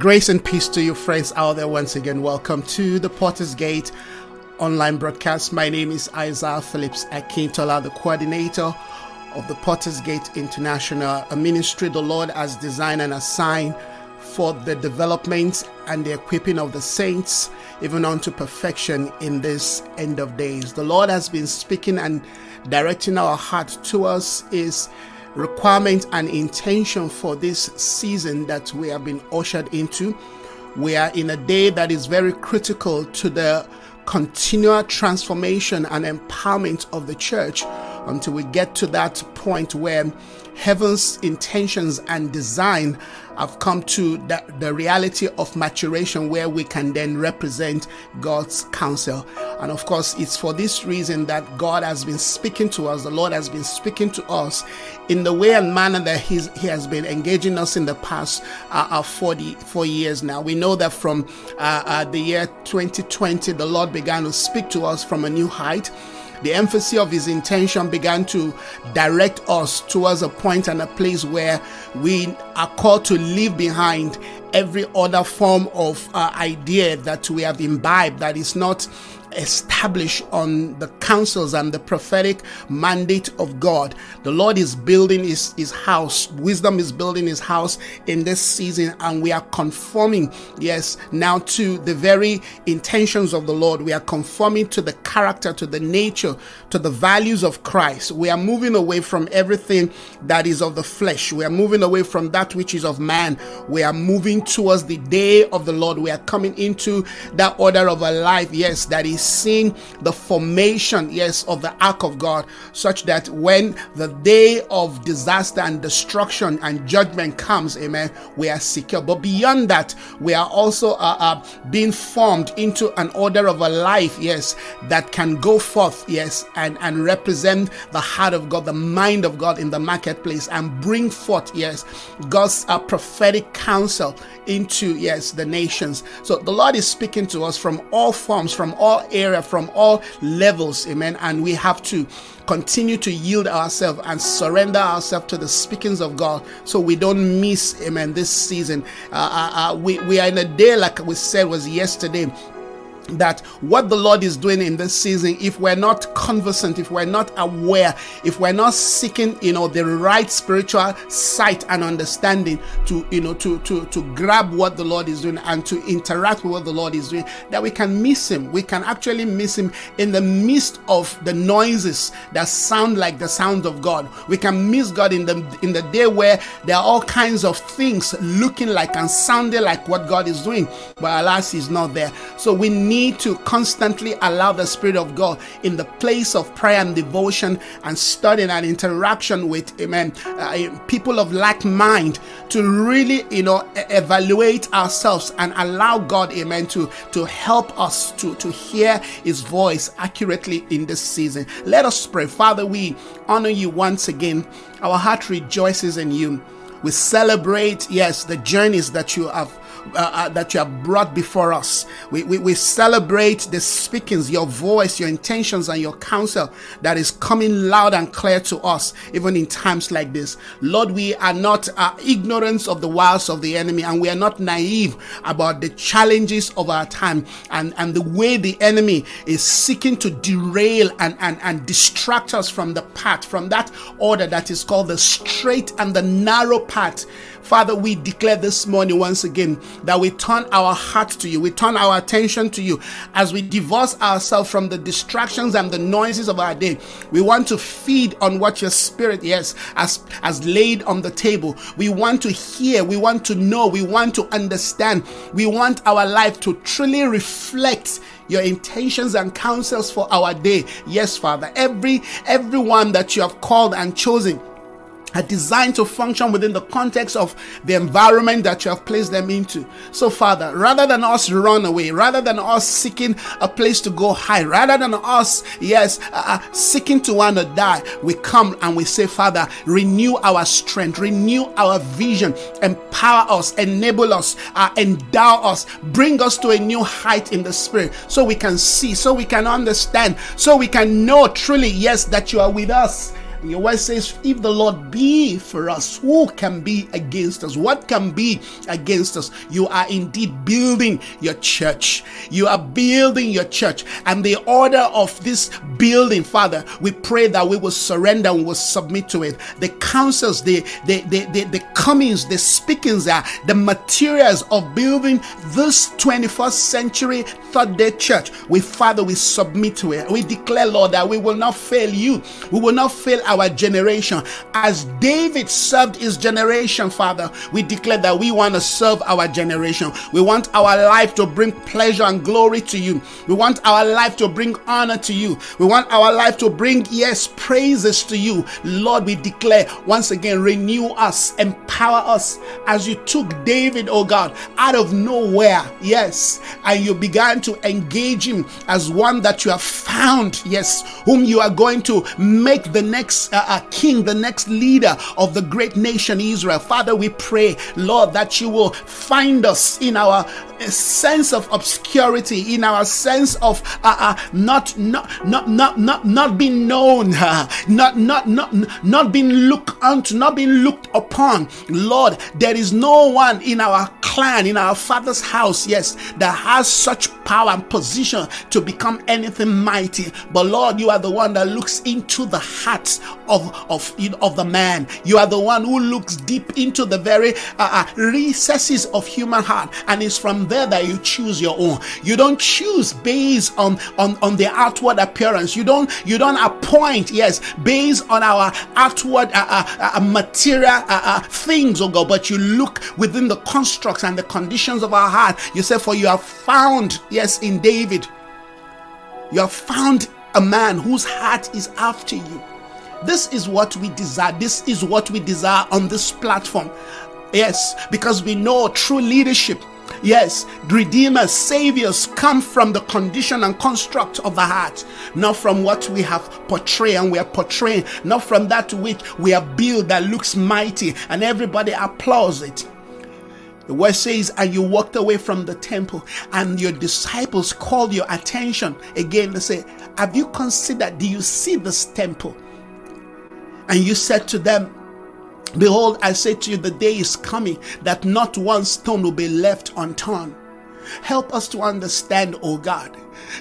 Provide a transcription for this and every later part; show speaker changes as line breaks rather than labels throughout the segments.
Grace and peace to you, friends out there. Once again, welcome to the Potter's Gate online broadcast. My name is Isaiah Phillips Akintola, the coordinator of the Potter's Gate International, a ministry the Lord has designed and assigned for the development and the equipping of the saints, even unto perfection in this end of days. The Lord has been speaking and directing our heart to us is requirement and intention for this season that we have been ushered into. We are in a day that is very critical to the continual transformation and empowerment of the church until we get to that point where heaven's intentions and design have come to the, the reality of maturation where we can then represent God's counsel. And of course, it's for this reason that God has been speaking to us, the Lord has been speaking to us in the way and manner that He has been engaging us in the past uh, uh, 44 years now. We know that from uh, uh, the year 2020, the Lord began to speak to us from a new height the emphasis of his intention began to direct us towards a point and a place where we are called to leave behind every other form of uh, idea that we have imbibed that is not established on the counsels and the prophetic mandate of God. The Lord is building his, his house. Wisdom is building his house in this season, and we are conforming, yes, now to the very intentions of the Lord. We are conforming to the character, to the nature, to the values of Christ. We are moving away from everything that is of the flesh. We are moving away from that which is of man. We are moving towards the day of the Lord. We are coming into that order of a life, yes, that is seeing the formation, yes, of the ark of God, such that when the day of disaster and destruction and judgment comes, amen, we are secure. But beyond that, we are also uh, uh, being formed into an order of a life, yes, that can go forth, yes, and, and represent the heart of God, the mind of God in the marketplace and bring forth, yes, God's uh, prophetic counsel into, yes, the nations. So the Lord is speaking to us from all forms, from all area, from all levels, amen. And we have to continue to yield ourselves and surrender ourselves to the speakings of God so we don't miss, amen, this season. Uh, uh, uh, we, we are in a day, like we said, was yesterday that what the Lord is doing in this season, if we're not conversant, if we're not aware, if we're not seeking, you know, the right spiritual sight and understanding to, you know, to to to grab what the Lord is doing and to interact with what the Lord is doing, that we can miss Him. We can actually miss Him in the midst of the noises that sound like the sound of God. We can miss God in the in the day where there are all kinds of things looking like and sounding like what God is doing, but alas, He's not there. So we need need to constantly allow the Spirit of God in the place of prayer and devotion and studying and interaction with, amen, uh, people of like mind to really, you know, evaluate ourselves and allow God, amen, to, to help us to, to hear His voice accurately in this season. Let us pray. Father, we honor you once again. Our heart rejoices in you. We celebrate, yes, the journeys that you have uh, uh, that you have brought before us. We, we, we celebrate the speakings, your voice, your intentions, and your counsel that is coming loud and clear to us, even in times like this. Lord, we are not uh, ignorant of the wiles of the enemy, and we are not naive about the challenges of our time and, and the way the enemy is seeking to derail and, and, and distract us from the path, from that order that is called the straight and the narrow path Father, we declare this morning once again that we turn our heart to you, we turn our attention to you as we divorce ourselves from the distractions and the noises of our day. We want to feed on what your spirit, yes, has, has laid on the table. We want to hear, we want to know, we want to understand. We want our life to truly reflect your intentions and counsels for our day. Yes, Father. Every everyone that you have called and chosen are designed to function within the context of the environment that you have placed them into. So, Father, rather than us run away, rather than us seeking a place to go high, rather than us, yes, uh, uh seeking to want to die, we come and we say, Father, renew our strength, renew our vision, empower us, enable us, uh, endow us, bring us to a new height in the spirit so we can see, so we can understand, so we can know truly, yes, that you are with us Your word says, if the Lord be for us, who can be against us? What can be against us? You are indeed building your church. You are building your church. And the order of this building, Father, we pray that we will surrender and will submit to it. The counsels, the the the, the, the comings, the speakings are the materials of building this 21st century third day church. We Father, we submit to it. We declare, Lord, that we will not fail you. We will not fail our generation. As David served his generation, Father, we declare that we want to serve our generation. We want our life to bring pleasure and glory to you. We want our life to bring honor to you. We want our life to bring, yes, praises to you. Lord, we declare once again, renew us, empower us as you took David, oh God, out of nowhere, yes, and you began to engage him as one that you have found, yes, whom you are going to make the next uh, uh, king, the next leader of the great nation Israel. Father, we pray, Lord, that you will find us in our sense of obscurity, in our sense of uh, uh, not, not, not, not, not, not being known, uh, not, not, not, not being looked unto, not being looked upon. Lord, there is no one in our clan, in our father's house, yes, that has such power and position to become anything mighty. But Lord, you are the one that looks into the hearts of, of, of the man. You are the one who looks deep into the very uh, uh, recesses of human heart. And it's from there that you choose your own. You don't choose based on, on, on the outward appearance. You don't, you don't appoint, yes, based on our outward uh, uh, uh material uh, things, oh God, but you look within the constructs and the conditions of our heart. You say, For you have found, yes, in David, you have found a man whose heart is after you. This is what we desire. This is what we desire on this platform. Yes, because we know true leadership Yes, redeemers, saviors come from the condition and construct of the heart, not from what we have portrayed and we are portraying, not from that which we have built that looks mighty and everybody applauds it. The word says, and you walked away from the temple, and your disciples called your attention again. They say, Have you considered? Do you see this temple? And you said to them, Behold, I say to you, the day is coming that not one stone will be left unturned. Help us to understand, O oh God,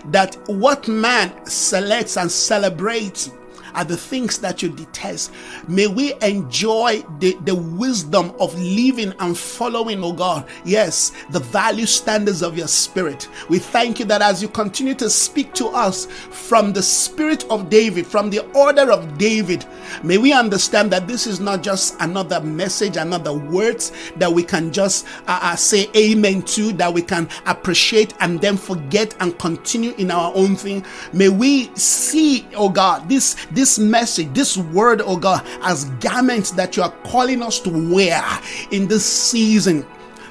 that what man selects and celebrates are the things that you detest. May we enjoy the, the wisdom of living and following, oh God. Yes, the value standards of your spirit. We thank you that as you continue to speak to us from the spirit of David, from the order of David, may we understand that this is not just another message, another words that we can just uh, uh, say amen to, that we can appreciate and then forget and continue in our own thing. May we see, oh God, this this message, this word, oh God, as garments that you are calling us to wear in this season.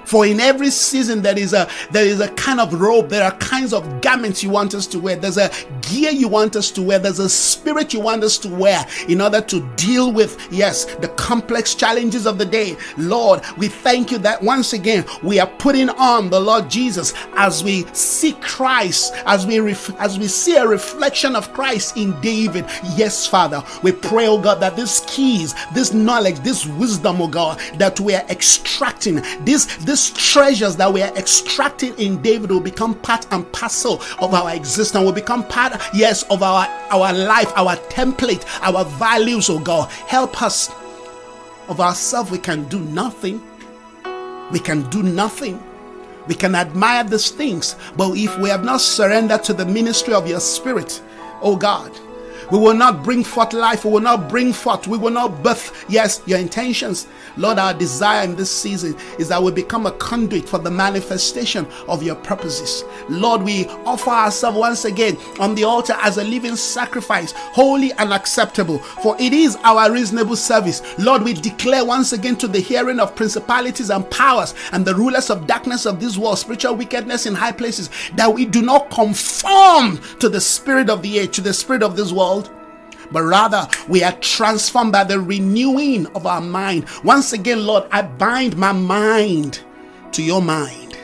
For in every season there is a there is a kind of robe, there are kinds of garments you want us to wear. There's a gear you want us to wear. There's a spirit you want us to wear in order to deal with yes, the complex challenges of the day. Lord, we thank you that once again we are putting on the Lord Jesus as we see Christ, as we ref- as we see a reflection of Christ in David. Yes, Father, we pray, oh God, that these keys, this knowledge, this wisdom, oh God, that we are extracting, this this these treasures that we are extracting in David will become part and parcel of our existence, will become part, yes, of our, our life, our template, our values, oh God. Help us. Of ourselves, we can do nothing. We can do nothing. We can admire these things, but if we have not surrendered to the ministry of your spirit, oh God, we will not bring forth life. We will not bring forth. We will not birth, yes, your intentions. Lord, our desire in this season is that we become a conduit for the manifestation of your purposes. Lord, we offer ourselves once again on the altar as a living sacrifice, holy and acceptable, for it is our reasonable service. Lord, we declare once again to the hearing of principalities and powers and the rulers of darkness of this world, spiritual wickedness in high places, that we do not conform to the spirit of the age, to the spirit of this world but rather we are transformed by the renewing of our mind. Once again, Lord, I bind my mind to your mind,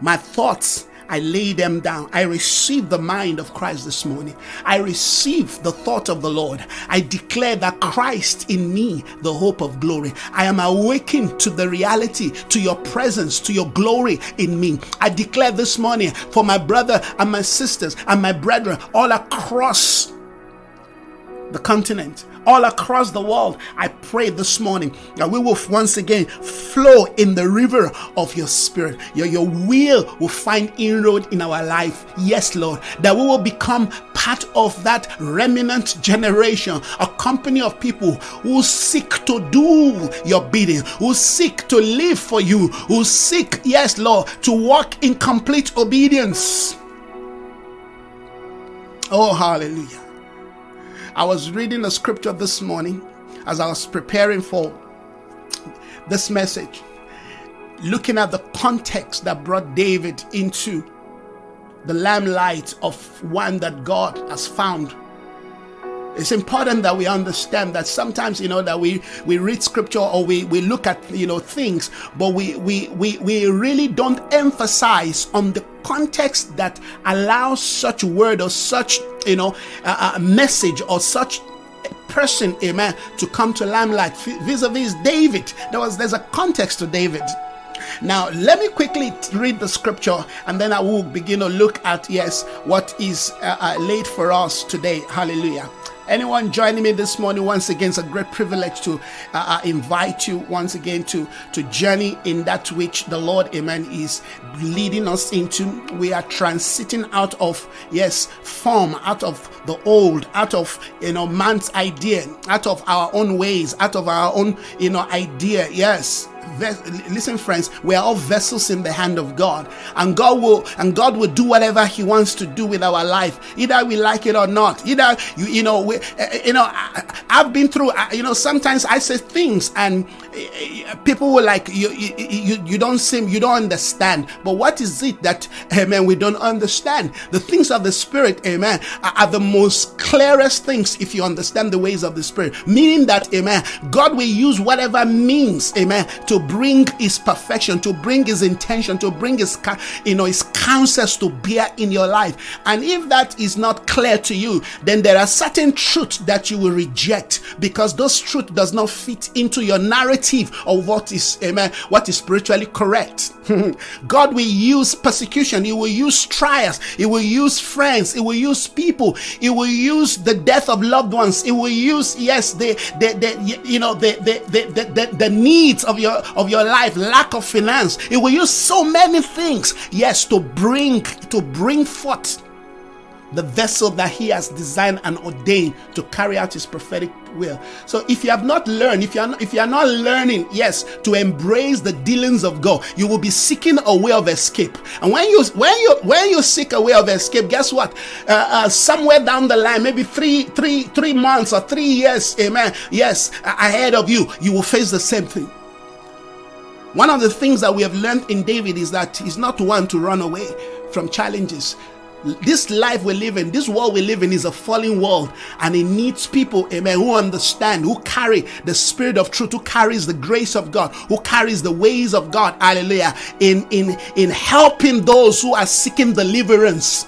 my thoughts I lay them down. I receive the mind of Christ this morning. I receive the thought of the Lord. I declare that Christ in me, the hope of glory. I am awakened to the reality, to your presence, to your glory in me. I declare this morning for my brother and my sisters and my brethren all across the continent all across the world. I pray this morning that we will once again flow in the river of your spirit. Your, your will will find inroad in our life. Yes, Lord, that we will become part of that remnant generation, a company of people who seek to do your bidding, who seek to live for you, who seek, yes, Lord, to walk in complete obedience. Oh, hallelujah. I was reading a scripture this morning as I was preparing for this message, looking at the context that brought David into the limelight of one that God has found it's important that we understand that sometimes you know that we we read scripture or we we look at you know things but we we we, we really don't emphasize on the context that allows such word or such you know a, message or such person amen to come to limelight vis-a-vis david there was there's a context to david now, let me quickly read the scripture and then I will begin to look at, yes, what is uh, uh, laid for us today. Hallelujah. Anyone joining me this morning, once again, it's a great privilege to uh, uh, invite you once again to, to journey in that which the Lord, amen, is leading us into. We are transiting out of, yes, form, out of the old, out of, you know, man's idea, out of our own ways, out of our own, you know, idea. Yes, listen friends we are all vessels in the hand of god and god will and god will do whatever he wants to do with our life either we like it or not. Either you you know we, uh, you know I, have been through you know sometimes i say things and uh, people will like you, you you you don't seem you don't understand. But what is it that amen we don't understand? The things of the spirit amen are, are the most clearest things if you understand the ways of the spirit. Meaning that amen god will use whatever means amen to bring his perfection, to bring his intention, to bring his you know his counsels to bear in your life. And if that is not clear to you, then there are certain truths that you will reject because those truth does not fit into your narrative of what is amen, what is spiritually correct. God will use persecution, He will use trials, He will use friends, He will use people, He will use the death of loved ones, He will use, yes, the the, the you know the the, the the the needs of your of your life, lack of finance. He will use so many things, yes, to bring to bring forth the vessel that he has designed and ordained to carry out his prophetic will. So if you have not learned, if you are not, if you are not learning, yes, to embrace the dealings of God, you will be seeking a way of escape. And when you when you when you seek a way of escape, guess what? Uh, uh, somewhere down the line, maybe three three three months or three years, amen. Yes, ahead of you, you will face the same thing. One of the things that we have learned in David is that he's not one to run away from challenges. This life we live in, this world we live in is a falling world and it needs people, amen, who understand, who carry the spirit of truth, who carries the grace of God, who carries the ways of God, hallelujah, in, in, in helping those who are seeking deliverance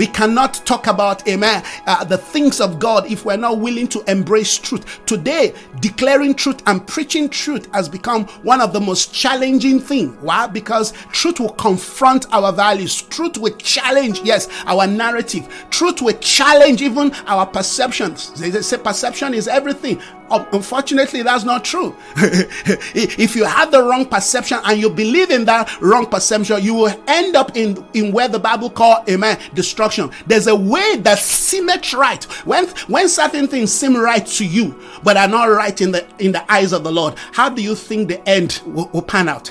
we cannot talk about, amen, uh, the things of God if we're not willing to embrace truth. Today, declaring truth and preaching truth has become one of the most challenging things. Why? Because truth will confront our values. Truth will challenge, yes, our narrative. Truth will challenge even our perceptions. They say perception is everything. Unfortunately, that's not true. if you have the wrong perception and you believe in that wrong perception, you will end up in, in where the Bible call amen destruction. There's a way that seemeth right. When when certain things seem right to you, but are not right in the in the eyes of the Lord, how do you think the end will, will pan out?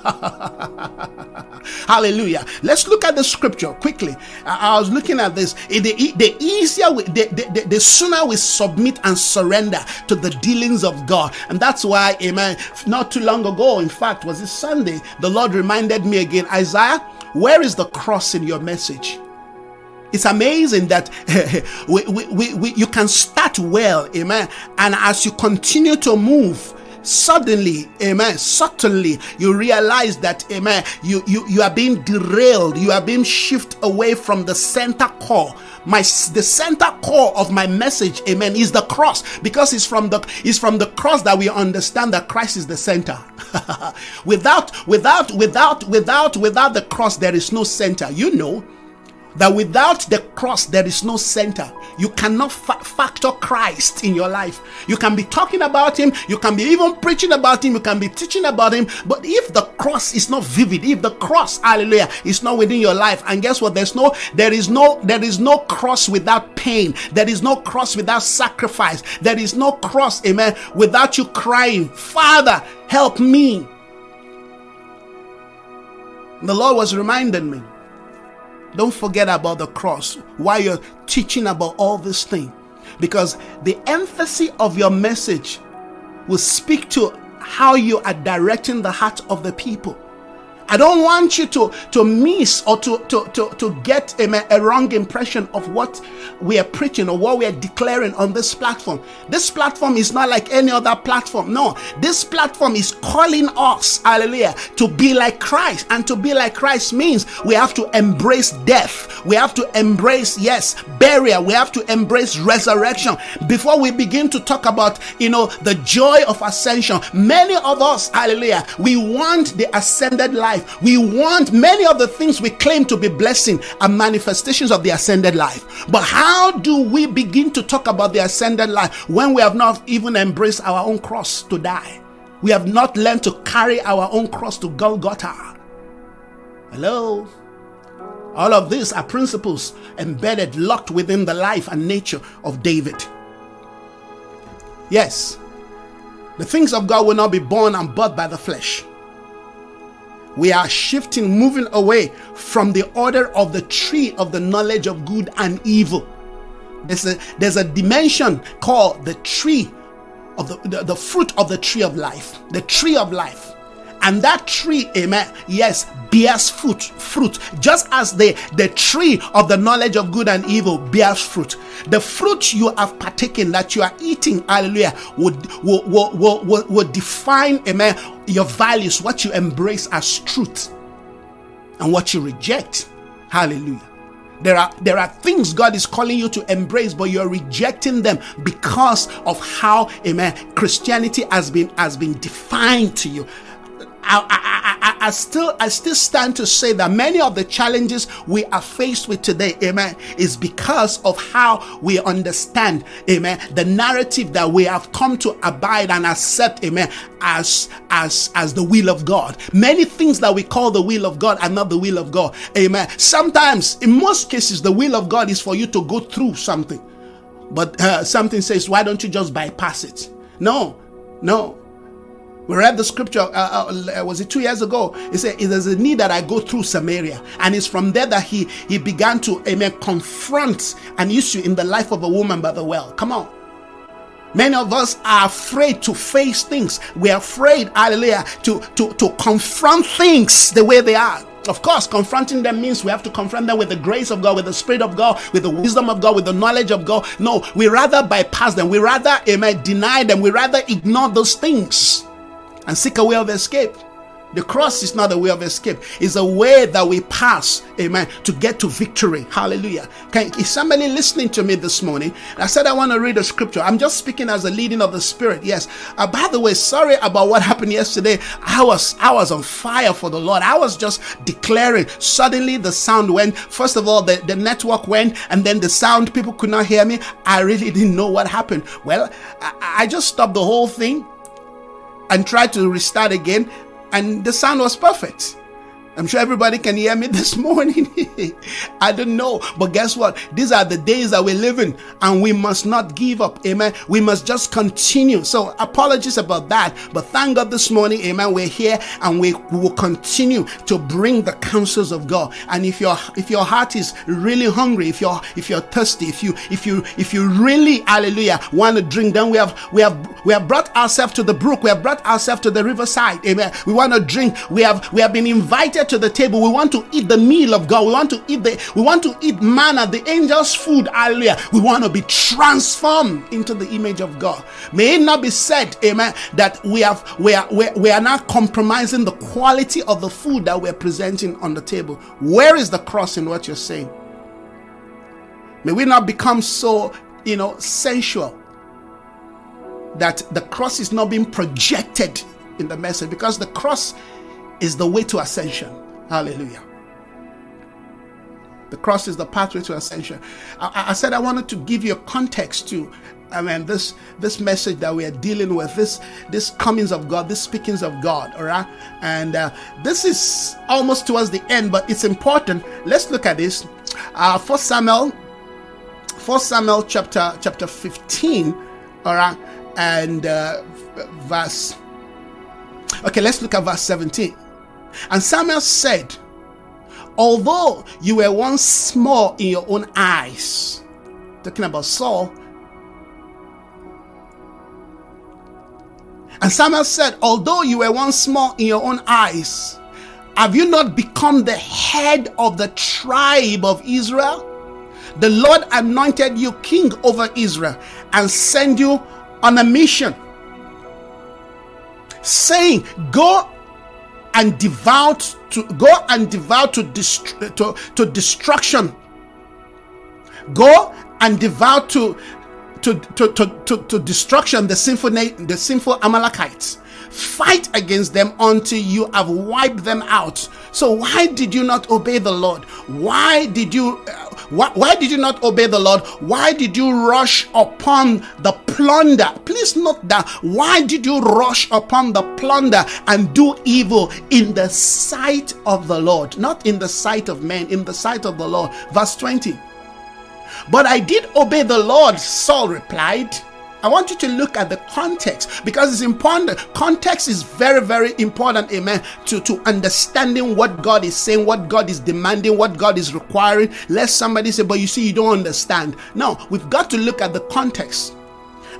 Hallelujah. Let's look at the scripture quickly. I, was looking at this. The, the easier, we, the, the, the sooner we submit and surrender to the dealings of God. And that's why, amen, not too long ago, in fact, was this Sunday, the Lord reminded me again, Isaiah, where is the cross in your message? It's amazing that we, we, we, you can start well, amen. And as you continue to move, suddenly, amen, suddenly you realize that, amen, you, you, you are being derailed, you are being shifted away from the center core. My the center core of my message amen is the cross. Because it's from the it's from the cross that we understand that christ is the center. Without without without without without the cross there is no center. You know that without the cross there is no center. You cannot fa- factor christ in your life. You can be talking about him you can be even preaching about him you can be teaching about him but if the cross is not vivid if the cross hallelujah is not within your life and guess what? There's no there is no there is no cross without pain. There is no cross without sacrifice. There is no cross amen without you crying father help me. The lord was reminding me don't forget about the cross while you're teaching about all this thing. Because the emphasis of your message will speak to how you are directing the heart of the people. I don't want you to, to miss or to, to, to, to get a, a wrong impression of what we are preaching or what we are declaring on this platform. This platform is not like any other platform. No, this platform is calling us, hallelujah, to be like Christ. And to be like Christ means we have to embrace death. We have to embrace, yes, burial. We have to embrace resurrection. Before we begin to talk about, you know, the joy of ascension, many of us, hallelujah, we want the ascended life life. We want many of the things we claim to be blessing are manifestations of the ascended life. But how do we begin to talk about the ascended life when we have not even embraced our own cross to die? We have not learned to carry our own cross to Golgotha. Hello? All of these are principles embedded, locked within the life and nature of David. Yes, the things of God will not be born and bought by the flesh we are shifting, moving away from the order of the tree of the knowledge of good and evil. There's a, there's a dimension called the tree of the, the, the fruit of the tree of life, the tree of life. And that tree, amen, yes, bears fruit, fruit, just as the, the tree of the knowledge of good and evil bears fruit. The fruit you have partaken that you are eating, hallelujah, would, will, will, will, will, define, amen, your values, what you embrace as truth and what you reject. Hallelujah. There are there are things God is calling you to embrace, but you're rejecting them because of how, amen, Christianity has been has been defined to you. I, I, I, I, still I still stand to say that many of the challenges we are faced with today, amen, is because of how we understand, amen, the narrative that we have come to abide and accept, amen, as as as the will of God. Many things that we call the will of God are not the will of God, amen. Sometimes, in most cases, the will of God is for you to go through something, but uh, something says, why don't you just bypass it? No, no. We read the scripture, uh, uh, was it two years ago? He said, There's a need that I go through Samaria. And it's from there that he, he began to, amen, confront an issue in the life of a woman by the well. Come on. Many of us are afraid to face things. We're afraid, hallelujah, to, to, to confront things the way they are. Of course, confronting them means we have to confront them with the grace of God, with the Spirit of God, with the wisdom of God, with the knowledge of God. No, we rather bypass them. We rather, amen, deny them. We rather ignore those things and seek a way of escape. The cross is not a way of escape. It's a way that we pass, amen, to get to victory. Hallelujah. Can, is somebody listening to me this morning? I said I want to read a scripture. I'm just speaking as a leading of the Spirit. Yes. Uh, by the way, sorry about what happened yesterday. I was I was on fire for the Lord. I was just declaring. Suddenly the sound went. First of all, the, the network went, and then the sound, people could not hear me. I really didn't know what happened. Well, I, I just stopped the whole thing and tried to restart again, and the sound was perfect. I'm sure everybody can hear me this morning. I don't know. But guess what? These are the days that we're living and we must not give up. Amen. We must just continue. So apologies about that. But thank God this morning, amen. We're here and we, we will continue to bring the counsels of God. And if your if your heart is really hungry, if you're if you're thirsty, if you if you if you really hallelujah want to drink, then we have we have we have brought ourselves to the brook, we have brought ourselves to the riverside. Amen. We want to drink. We have we have been invited to the table. We want to eat the meal of God. We want to eat the we want to eat manna, the angels' food. Hallelujah. We want to be transformed into the image of God. May it not be said, amen, that we have we are we, we are not compromising the quality of the food that we're presenting on the table. Where is the cross in what you're saying? May we not become so, you know, sensual that the cross is not being projected in the message because the cross is the way to ascension. Hallelujah. The cross is the pathway to ascension. I, I, said I wanted to give you a context to, I mean, this this message that we are dealing with, this this comings of God, this speakings of God. All right, and uh, this is almost towards the end, but it's important. Let's look at this. Uh, First Samuel, First Samuel chapter chapter fifteen. All right, and uh, verse. Okay, let's look at verse seventeen. And Samuel said, Although you were once small in your own eyes, talking about Saul. And Samuel said, Although you were once small in your own eyes, have you not become the head of the tribe of Israel? The Lord anointed you king over Israel and sent you on a mission, saying, Go and devout to go and devout to, to, to destruction. Go and devout to to, to, to, to, to destruction the sinful the sinful Amalekites. Fight against them until you have wiped them out. So why did you not obey the Lord? Why did you uh, why, why did you not obey the Lord? Why did you rush upon the plunder? Please note that. Why did you rush upon the plunder and do evil in the sight of the Lord? Not in the sight of men, in the sight of the Lord. Verse 20. But I did obey the Lord, Saul replied. I want you to look at the context because it's important. Context is very, very important, amen, to, to understanding what God is saying, what God is demanding, what God is requiring. Let somebody say, but you see, you don't understand. No, we've got to look at the context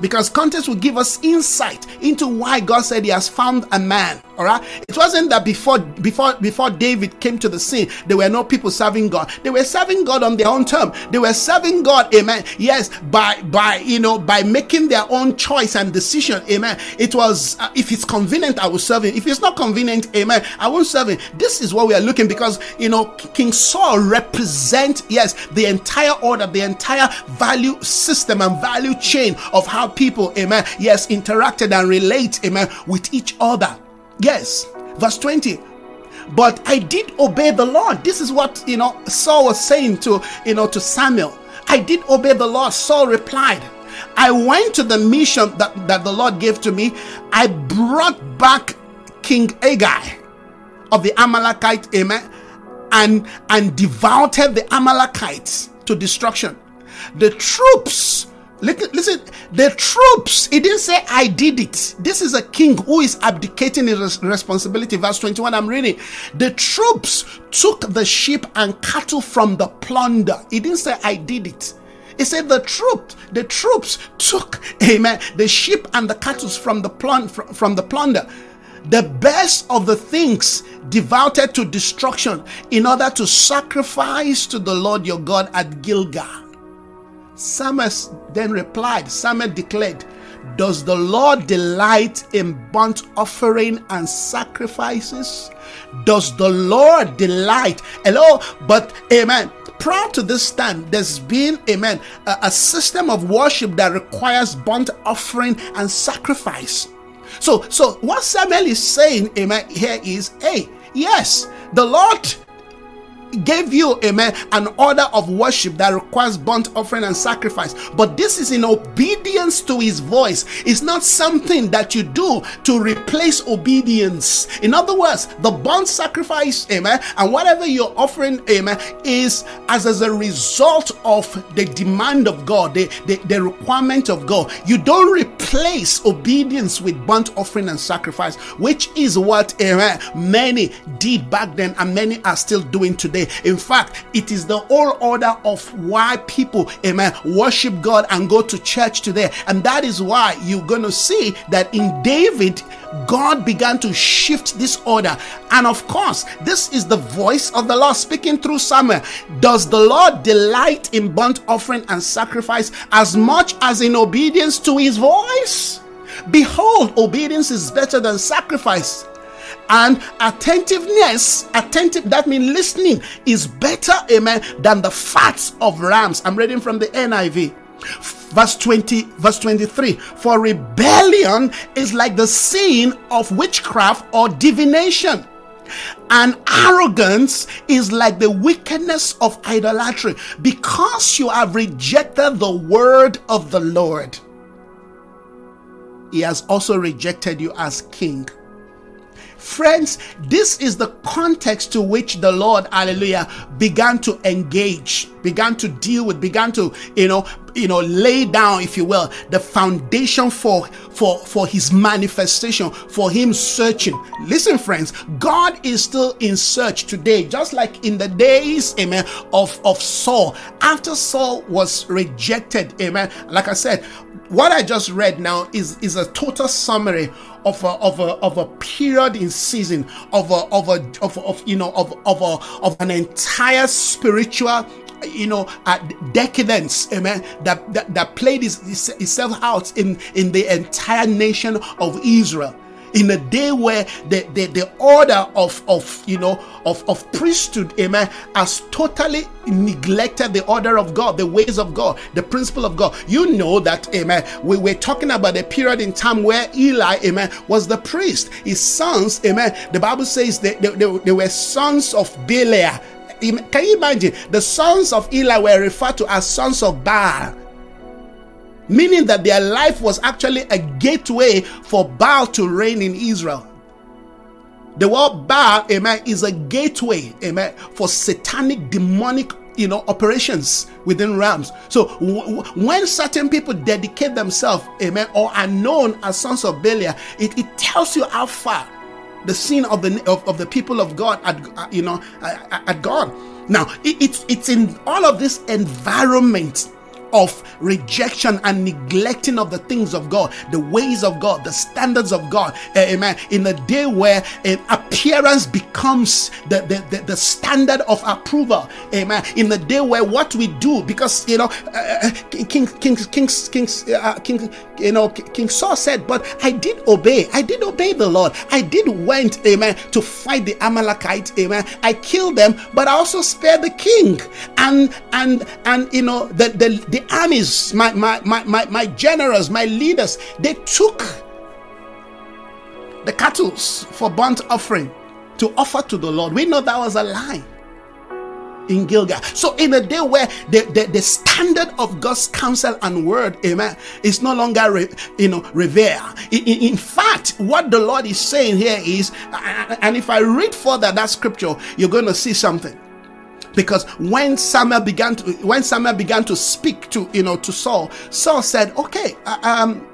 because context will give us insight into why God said he has found a man. All right. It wasn't that before before before David came to the scene, there were no people serving God. They were serving God on their own term. They were serving God, amen. Yes, by by you know by making their own choice and decision, amen. It was uh, if it's convenient, I will serve him. If it's not convenient, amen, I won't serve him. This is what we are looking because you know King Saul represent yes the entire order, the entire value system and value chain of how people, amen, yes, interacted and relate, amen, with each other. Yes. Verse 20 but I did obey the Lord. This is what you know Saul was saying to you know to Samuel. I did obey the Lord. Saul replied, I went to the mission that, that the Lord gave to me. I brought back King Agag of the Amalekite, amen, and and devoted the Amalekites to destruction. The troops Listen, the troops, he didn't say, I did it. This is a king who is abdicating his responsibility. Verse 21, I'm reading. The troops took the sheep and cattle from the plunder. He didn't say, I did it. He said the troops, the troops took, amen, the sheep and the cattle from the from the plunder. The best of the things devoted to destruction in order to sacrifice to the Lord your God at Gilgal. Samuel then replied, Samuel declared, Does the Lord delight in burnt offering and sacrifices? Does the Lord delight? Hello, but amen. Prior to this time, there's been, amen, a, a system of worship that requires burnt offering and sacrifice. So, so what Samuel is saying, amen, here is, hey, yes, the Lord gave you, amen, an order of worship that requires burnt offering and sacrifice. But this is in obedience to his voice. It's not something that you do to replace obedience. In other words, the burnt sacrifice, amen, and whatever you're offering, amen, is as, as a result of the demand of God, the, the, the requirement of God. You don't replace obedience with burnt offering and sacrifice, which is what, amen, many did back then and many are still doing today in fact, it is the whole order of why people, amen, worship God and go to church today. And that is why you're going to see that in David, God began to shift this order. And of course, this is the voice of the Lord speaking through Samuel. Does the Lord delight in burnt offering and sacrifice as much as in obedience to his voice? Behold, obedience is better than sacrifice and attentiveness attentive that means listening is better amen than the fats of rams. I'm reading from the niv verse 20 verse 23 for rebellion is like the sin of witchcraft or divination. And arrogance is like the wickedness of idolatry. Because you have rejected the word of the lord he has also rejected you as king Friends, this is the context to which the Lord, hallelujah, began to engage, began to deal with, began to, you know, you know, lay down, if you will, the foundation for for for his manifestation, for him searching. Listen, friends, God is still in search today, just like in the days, amen, of, of Saul. After Saul was rejected, amen. Like I said, what I just read now is, is a total summary of a, of a, of a period in season of a, of a, of, of you know, of, of a, of an entire spiritual you know, decadence, amen, that, that, that played itself out in, in the entire nation of Israel in a day where the, the, the order of, of you know of, of priesthood amen has totally neglected the order of god the ways of god the principle of god. You know that amen we were talking about a period in time where eli amen was the priest. His sons amen the bible says they, they, they, they were sons of belial. Can you imagine? The sons of eli were referred to as sons of baal meaning that their life was actually a gateway for Baal to reign in Israel. The word Baal, amen, is a gateway, amen, for satanic, demonic, you know, operations within realms. So w- when certain people dedicate themselves, amen, or are known as sons of Belial, it, it tells you how far the sin of the of, of the people of God at uh, you know uh, uh, at God. Now it, it's it's in all of this environment of rejection and neglecting of the things of God, the ways of God, the standards of God. Eh, amen. In a day where an appearance becomes the, the, the, the, standard of approval. Amen. In the day where what we do, because you know, uh, King King King King uh, King you know King Saul said, but I did obey. I did obey the Lord. I did went, amen, to fight the Amalekites. Amen. I killed them, but I also spared the king. And and and you know the the, the the armies, my, my, my, my, my generals, my leaders, they took the cattle for burnt offering to offer to the Lord. We know that was a lie in Gilgal. So in a day where the, the, the, standard of God's counsel and word, amen, is no longer, re, you know, revere. In, in, fact, what the Lord is saying here is, and if I read further that scripture, you're going to see something because when Samuel began to when Samuel began to speak to you know to Saul, Saul said, "Okay, uh, um,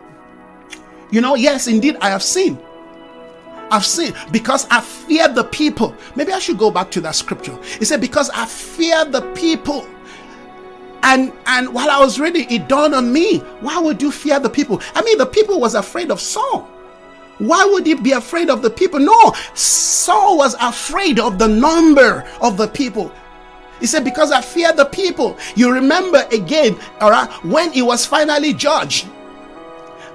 you know, yes, indeed, I have seen." I've seen because I fear the people. Maybe I should go back to that scripture. He said, Because I fear the people. And and while I was reading, it dawned on me, why would you fear the people? I mean, the people was afraid of Saul. Why would he be afraid of the people? No, Saul was afraid of the number of the people. He said, Because I fear the people. You remember again, all right, when he was finally judged,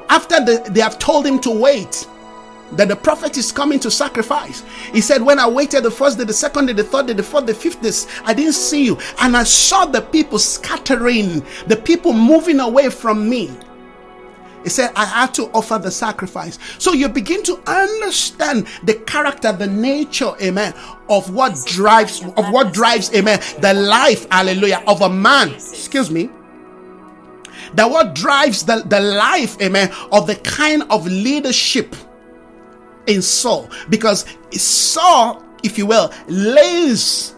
after the, they have told him to wait, that the prophet is coming to sacrifice. He said, When I waited the first day, the second day, the third day, the fourth, the fifth day, I didn't see you. And I saw the people scattering, the people moving away from me. He said, I had to offer the sacrifice. So you begin to understand the character, the nature, amen, of what drives, of what drives, amen, the life, hallelujah, of a man. Excuse me. That what drives the, the life, amen, of the kind of leadership in Saul. Because Saul, if you will, lays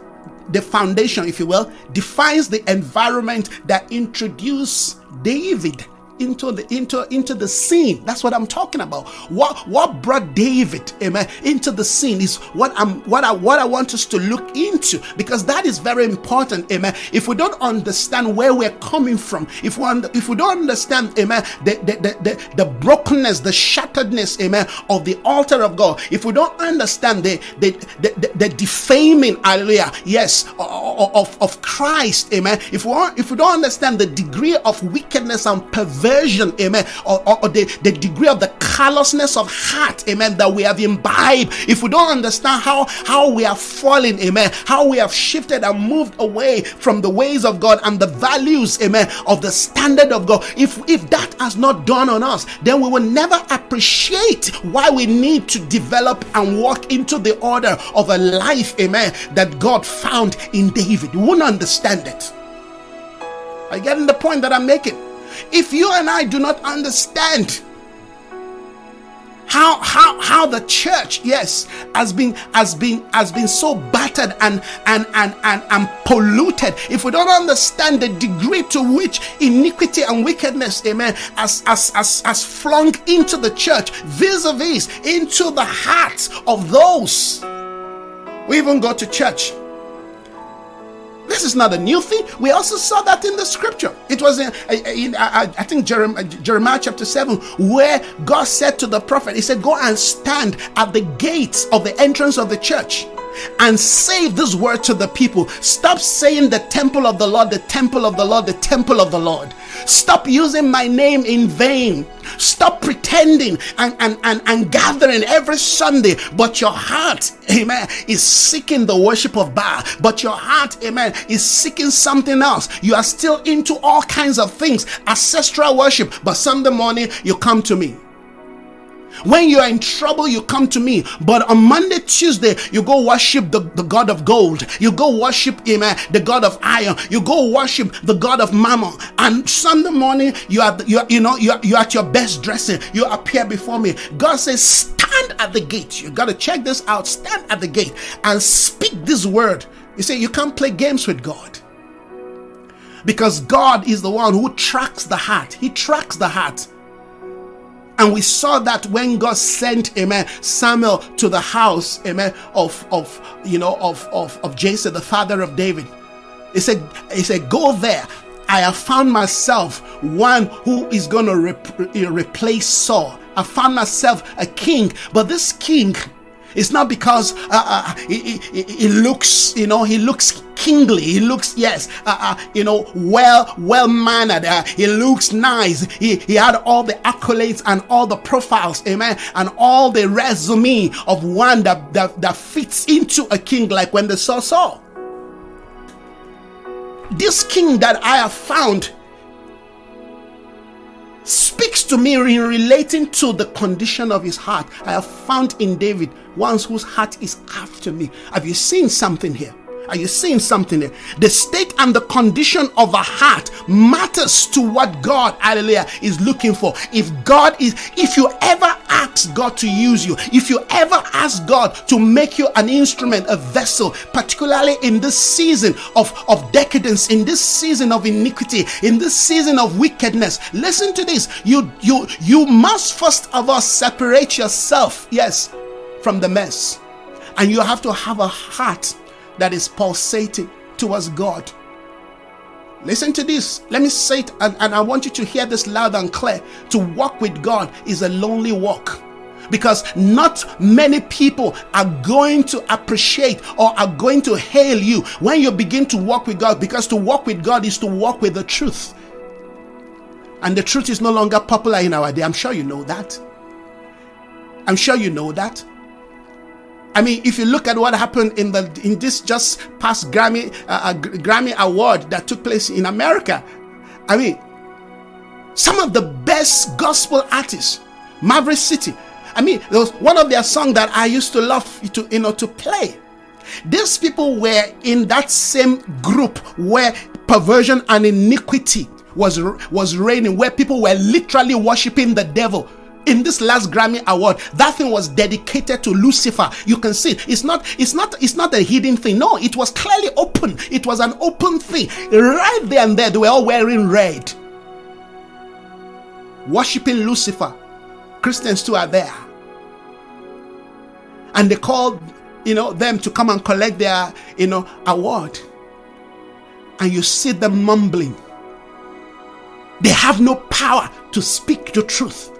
the foundation, if you will, defines the environment that introduced David into the into into the scene. That's what I'm talking about. What what brought David, amen, into the scene is what I'm what I what I want us to look into because that is very important, amen. If we don't understand where we're coming from, if we if we don't understand, amen, the the, the, the, the brokenness, the shatteredness, amen, of the altar of God, if we don't understand the the the, the, defaming, hallelujah, yes, of, of Christ, amen. If we if we don't understand the degree of wickedness and perversion, amen, or, or, or the, the degree of the callousness of heart, amen, that we have imbibed, if we don't understand how how we are falling, amen, how we have shifted and moved away from the ways of God and the values, amen, of the standard of God, if if that has not done on us, then we will never appreciate why we need to develop and walk into the order of a life, amen, that God found in David. We won't understand it. Are you getting the point that I'm making? If you and I do not understand how how how the church yes has been has been has been so battered and and and and, and polluted if we don't understand the degree to which iniquity and wickedness amen has has has, has flung into the church vis-a-vis into the hearts of those we even go to church this is not a new thing. We also saw that in the scripture. It was in, uh, uh, in I, I think Jeremiah, Jeremiah chapter 7, where God said to the prophet, He said, Go and stand at the gates of the entrance of the church and say this word to the people. Stop saying the temple of the Lord, the temple of the Lord, the temple of the Lord. Stop using my name in vain. Stop pretending and, and, and, and gathering every Sunday, but your heart, amen, is seeking the worship of Baal. But your heart, amen, is seeking something else. You are still into all kinds of things, ancestral worship, but Sunday morning you come to me. When you are in trouble, you come to me. But on Monday, Tuesday, you go worship the, the God of gold. You go worship him, uh, the God of iron. You go worship the God of mammon. And Sunday morning, you are you are, you know you are, you are at your best dressing. You appear before me. God says, stand at the gate. You got to check this out. Stand at the gate and speak this word. You say you can't play games with God because God is the one who tracks the heart. He tracks the heart. And we saw that when God sent, amen, Samuel to the house, amen, of, of you know, of, of, of Jesse, the father of David. He said, he said, go there. I have found myself one who is going to rep- replace Saul. I found myself a king, but this king it's not because uh, uh, he, he, he, looks, you know, he looks kingly. He looks, yes, uh, uh, you know, well, well mannered. Uh, he looks nice. He, he had all the accolades and all the profiles, amen, and all the resume of one that, that, that fits into a king, like when they saw Saul. This king that I have found speaks to me in relating to the condition of his heart. I have found in David one whose heart is after me. Have you seen something here? Are you seeing something there? The state and the condition of a heart matters to what God, hallelujah, is looking for. If God is, if you ever ask God to use you, if you ever ask God to make you an instrument, a vessel, particularly in this season of, of decadence, in this season of iniquity, in this season of wickedness, listen to this. You you you must first of all separate yourself, yes, from the mess. And you have to have a heart that is pulsating towards God. Listen to this. Let me say it, and, and I want you to hear this loud and clear. To walk with God is a lonely walk because not many people are going to appreciate or are going to hail you when you begin to walk with God because to walk with God is to walk with the truth. And the truth is no longer popular in our day. I'm sure you know that. I'm sure you know that. I mean, if you look at what happened in the in this just past Grammy uh, uh, Grammy award that took place in America, I mean, some of the best gospel artists, Maverick City. I mean, there was one of their songs that I used to love to you know to play. These people were in that same group where perversion and iniquity was was reigning, where people were literally worshiping the devil in this last Grammy award, that thing was dedicated to Lucifer. You can see it's not it's not it's not a hidden thing. No, it was clearly open. It was an open thing. Right there and there, they were all wearing red. worshiping Lucifer. Christians too are there. And they called, you know, them to come and collect their, you know, award. And you see them mumbling. They have no power to speak the truth,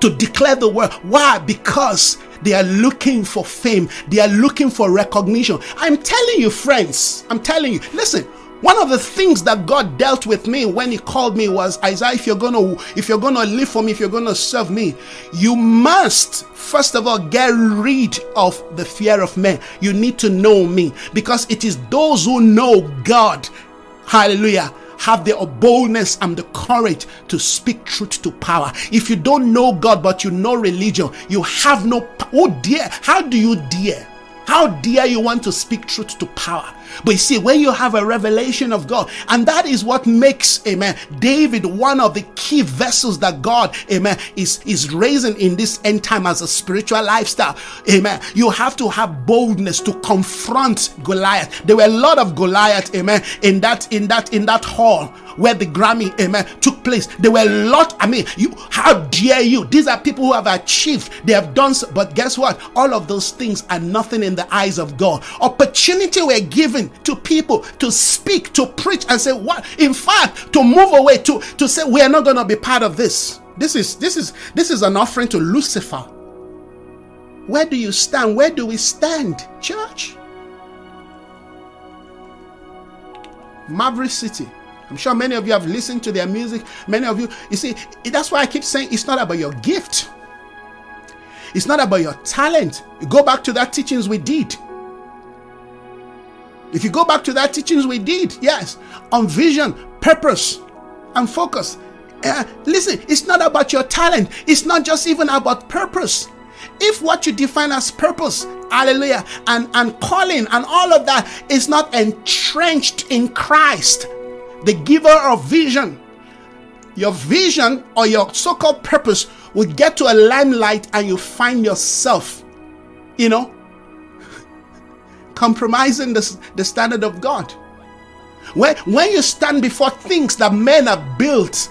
to declare the word. Why? Because they are looking for fame. They are looking for recognition. I'm telling you, friends, I'm telling you, listen, one of the things that God dealt with me when He called me was Isaiah, if you're gonna if you're gonna live for me, if you're gonna serve me, you must first of all get rid of the fear of men. You need to know me because it is those who know God, hallelujah, have the boldness and the courage to speak truth to power. If you don't know God but you know religion, you have no. Oh dear, how do you dare? How dare you want to speak truth to power? But you see, when you have a revelation of God, and that is what makes, amen, David one of the key vessels that God, amen, is, is raising in this end time as a spiritual lifestyle. Amen. You have to have boldness to confront Goliath. There were a lot of Goliath, amen, in that, in that, in that hall where the Grammy, amen, took place. There were a lot. I mean, you, how dare you? These are people who have achieved, they have done, so, but guess what? All of those things are nothing in the eyes of God. Opportunity were given to people to speak, to preach, and say, what? In fact, to move away, to, to say, we are not going to be part of this. This is this is this is an offering to Lucifer. Where do you stand? Where do we stand, church? Maverick City. I'm sure many of you have listened to their music. Many of you, you see, that's why I keep saying it's not about your gift. It's not about your talent. You go back to that teachings we did. If you go back to that teachings we did, yes, on vision, purpose, and focus. Uh, listen, it's not about your talent. It's not just even about purpose. If what you define as purpose, hallelujah, and, and calling and all of that is not entrenched in Christ, the giver of vision, your vision or your so called purpose will get to a limelight and you find yourself, you know, compromising the, the standard of God. When, when you stand before things that men have built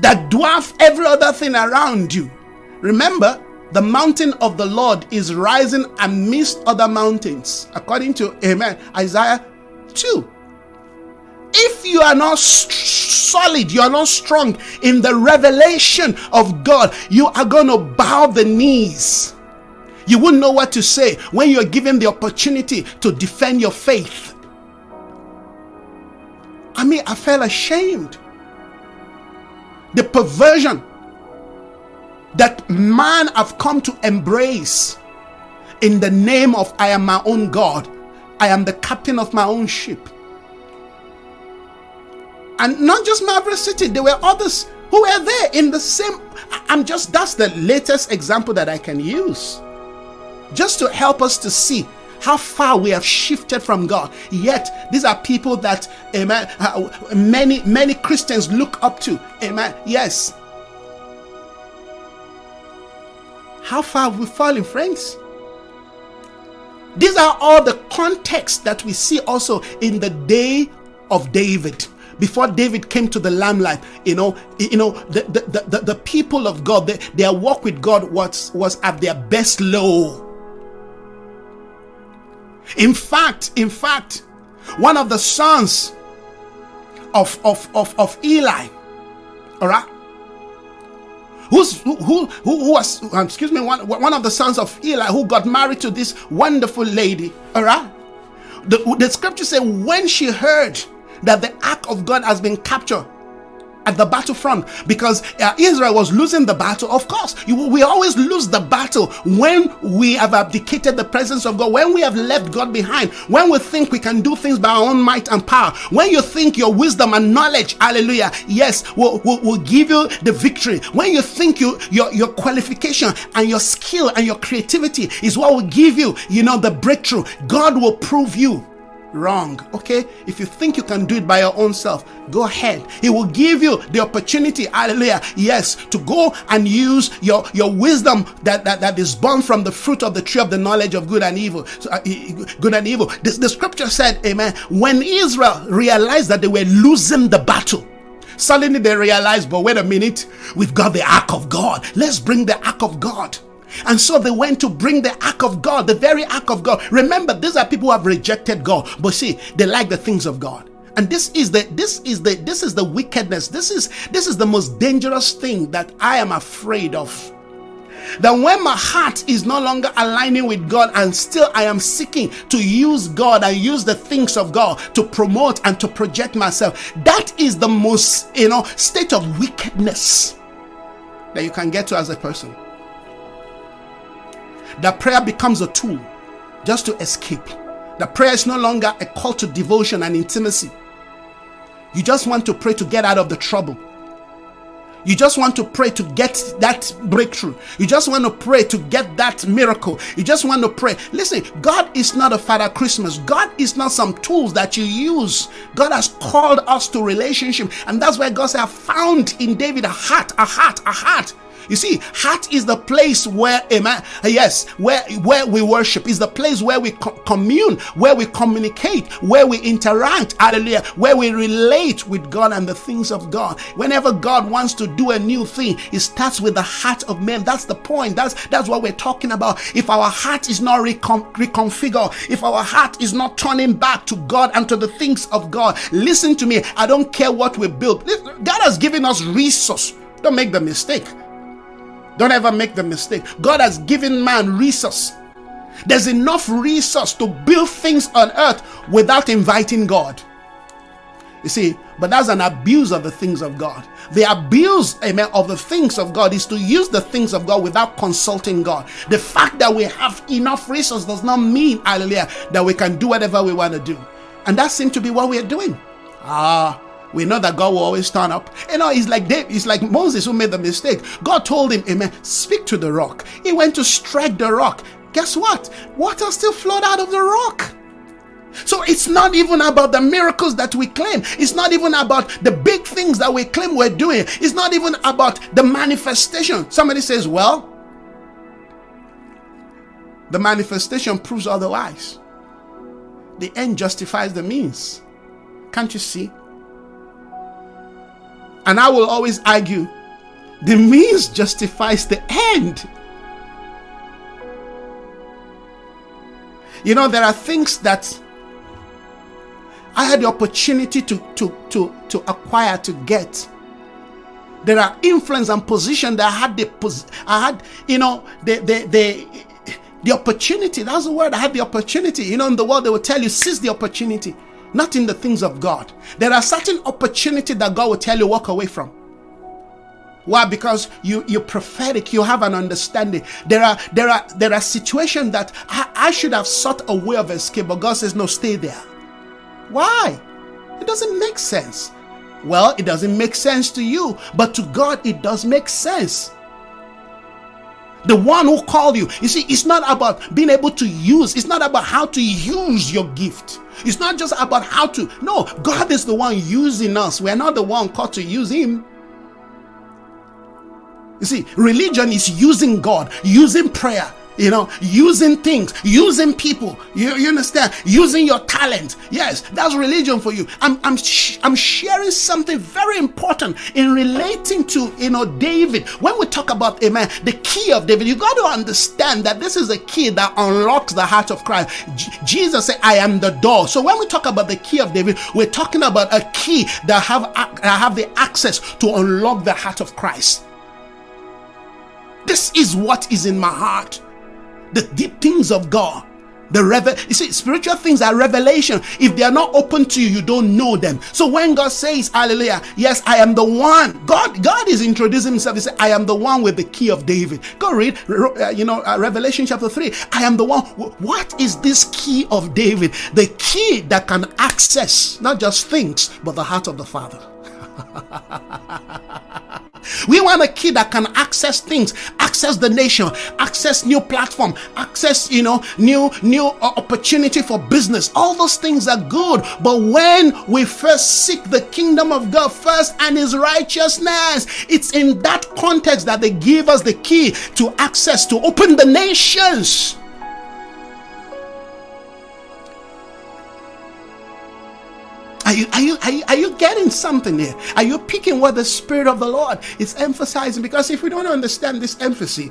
that dwarf every other thing around you, remember the mountain of the Lord is rising amidst other mountains, according to Amen Isaiah 2 if you are not solid, you are not strong in the revelation of God, you are going to bow the knees. You wouldn't know what to say when you're given the opportunity to defend your faith. I mean, I felt ashamed. The perversion that man have come to embrace in the name of I am my own God. I am the captain of my own ship. And not just Maverick City, there were others who were there in the same. I'm just, that's the latest example that I can use. Just to help us to see how far we have shifted from God. Yet, these are people that, amen, uh, many, many Christians look up to. Amen. Yes. How far have we fallen, friends? These are all the context that we see also in the day of David before David came to the limelight, you know, you know, the, the, the, the people of God, the, their walk with God was, was at their best low. In fact, in fact, one of the sons of, of, of, of Eli, all right, who's who who who was um, excuse me one one of the sons of Eli who got married to this wonderful lady all right the, the scripture said when she heard that the ark of God has been captured at the battlefront because uh, Israel was losing the battle. Of course, you, we always lose the battle when we have abdicated the presence of God, when we have left God behind, when we think we can do things by our own might and power, when you think your wisdom and knowledge, hallelujah, yes, will, will, will give you the victory, when you think you, your, your qualification and your skill and your creativity is what will give you, you know, the breakthrough, God will prove you wrong. Okay? If you think you can do it by your own self, go ahead. He will give you the opportunity, hallelujah, yes, to go and use your, your wisdom that, that, that is born from the fruit of the tree of the knowledge of good and evil. So, uh, good and evil. The, the scripture said, Amen. When Israel realized that they were losing the battle, Suddenly they realized, but wait a minute, we've got the ark of God. Let's bring the ark of God. And so they went to bring the ark of God, the very ark of God. Remember, these are people who have rejected God, but see, they like the things of God. And this is the this is the this is the wickedness. This is this is the most dangerous thing that I am afraid of that when my heart is no longer aligning with God and still I am seeking to use God and use the things of God to promote and to project myself, that is the most, you know, state of wickedness that you can get to as a person. That prayer becomes a tool just to escape. The prayer is no longer a call to devotion and intimacy. You just want to pray to get out of the trouble. You just want to pray to get that breakthrough. You just want to pray to get that miracle. You just want to pray. Listen, God is not a Father Christmas. God is not some tools that you use. God has called us to relationship. And that's why God said, I found in David a heart, a heart, a heart you see, heart is the place where, amen, yes, where, where we worship, is the place where we co- commune, where we communicate, where we interact, hallelujah, where we relate with God and the things of God. Whenever God wants to do a new thing, it starts with the heart of man. That's the point. That's, that's what we're talking about. If our heart is not recon- reconfigured, if our heart is not turning back to God and to the things of God, listen to me. I don't care what we build. God has given us resource. Don't make the mistake. Don't ever make the mistake. God has given man resource. There's enough resource to build things on earth without inviting God. You see, but that's an abuse of the things of God. The abuse, amen, of the things of God is to use the things of God without consulting God. The fact that we have enough resource does not mean, hallelujah, that we can do whatever we want to do. And that seems to be what we are doing. Ah, we know that God will always turn up. You know, it's like David, it's like Moses who made the mistake. God told him, Amen, speak to the rock. He went to strike the rock. Guess what? Water still flowed out of the rock. So it's not even about the miracles that we claim. It's not even about the big things that we claim we're doing. It's not even about the manifestation. Somebody says, well, the manifestation proves otherwise. The end justifies the means. Can't you see? And I will always argue the means justifies the end. You know, there are things that I had the opportunity to, to, to, to acquire, to get. There are influence and position that I had the I had, you know, the the the the opportunity. That's the word. I had the opportunity. You know, in the world they will tell you, seize the opportunity not in the things of God. There are certain opportunities that God will tell you walk away from. Why? Because you you're prophetic, you have an understanding. There are there are there are situations that I, I should have sought a way of escape, but God says, No, stay there. Why? It doesn't make sense. Well, it doesn't make sense to you, but to God it does make sense. The one who called you. You see, it's not about being able to use, it's not about how to use your gift. It's not just about how to. No, God is the one using us. We're not the one called to use Him. You see, religion is using God, using prayer, you know, using things, using people. You, you understand? Using your talent. Yes, that's religion for you. I'm I'm sh- I'm sharing something very important in relating to you know David. When we talk about amen, the key of David, you got to understand that this is a key that unlocks the heart of Christ. J- Jesus said, "I am the door." So when we talk about the key of David, we're talking about a key that have that have the access to unlock the heart of Christ. This is what is in my heart the deep things of God. The revel you see, spiritual things are revelation. If they are not open to you, you don't know them. So when God says, Hallelujah, yes, I am the one. God, God is introducing Himself. He said, I am the one with the key of David. Go read, uh, you know, uh, Revelation chapter three. I am the one. What is this key of David? The key that can access not just things, but the heart of the Father. We want a kid that can access things, access the nation, access new platform, access, you know, new new uh, opportunity for business. All those things are good, but when we first seek the kingdom of God first and his righteousness, it's in that context that they give us the key to access to open the nations. Are you, are, you, are, you, are you getting something here? Are you picking what the Spirit of the Lord is emphasizing? Because if we don't understand this emphasis,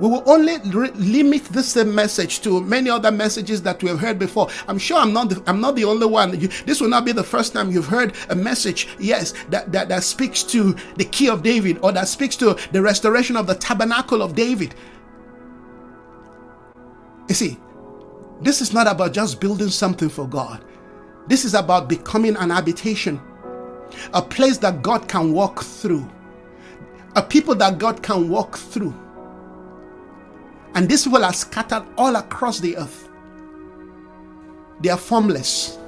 we will only re- limit this same message to many other messages that we have heard before. I'm sure I'm not the, I'm not the only one. You, this will not be the first time you've heard a message, yes, that, that, that speaks to the key of David or that speaks to the restoration of the tabernacle of David. You see, this is not about just building something for God. This is about becoming an habitation, a place that God can walk through, a people that God can walk through. And these people are scattered all across the earth. They are formless.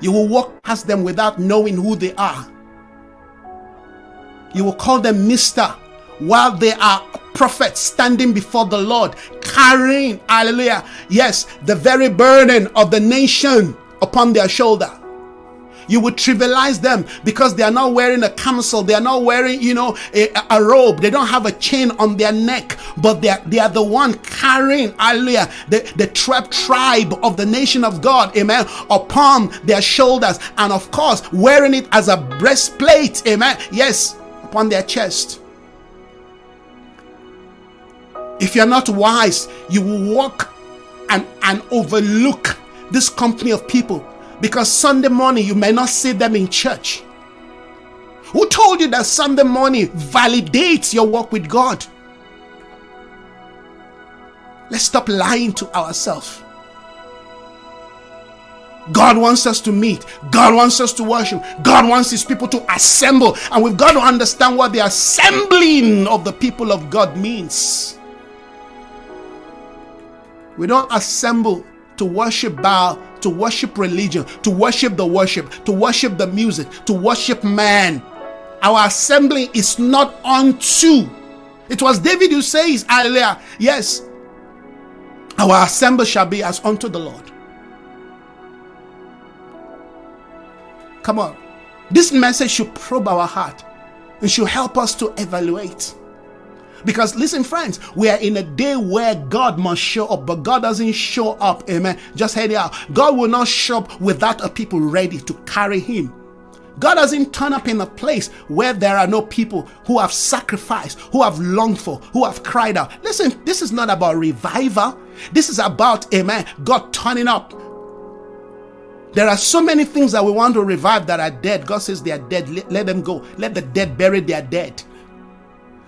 You will walk past them without knowing who they are. You will call them Mister while they are prophets standing before the Lord, carrying, hallelujah, yes, the very burden of the nation upon their shoulder. You would trivialize them because they are not wearing a camisole, they are not wearing, you know, a, a robe, they don't have a chain on their neck, but they are, they are the one carrying, hallelujah, the, the tribe, tribe of the nation of God, amen, upon their shoulders, and of course, wearing it as a breastplate, amen, yes, upon their chest. If you're not wise, you will walk and, and overlook this company of people because Sunday morning you may not see them in church. Who told you that Sunday morning validates your walk with God? Let's stop lying to ourselves. God wants us to meet. God wants us to worship. God wants His people to assemble. And we've got to understand what the assembling of the people of God means. We don't assemble to worship Baal, to worship religion, to worship the worship, to worship the music, to worship man. Our assembly is not unto. It was David who says, Hallelujah. Yes, our assembly shall be as unto the Lord. Come on. This message should probe our heart and should help us to evaluate. Because listen, friends, we are in a day where God must show up, but God doesn't show up. Amen. Just head out. God will not show up without a people ready to carry Him. God doesn't turn up in a place where there are no people who have sacrificed, who have longed for, who have cried out. Listen, this is not about revival. This is about, amen, God turning up. There are so many things that we want to revive that are dead. God says they are dead. Let, let them go. Let the dead bury their dead.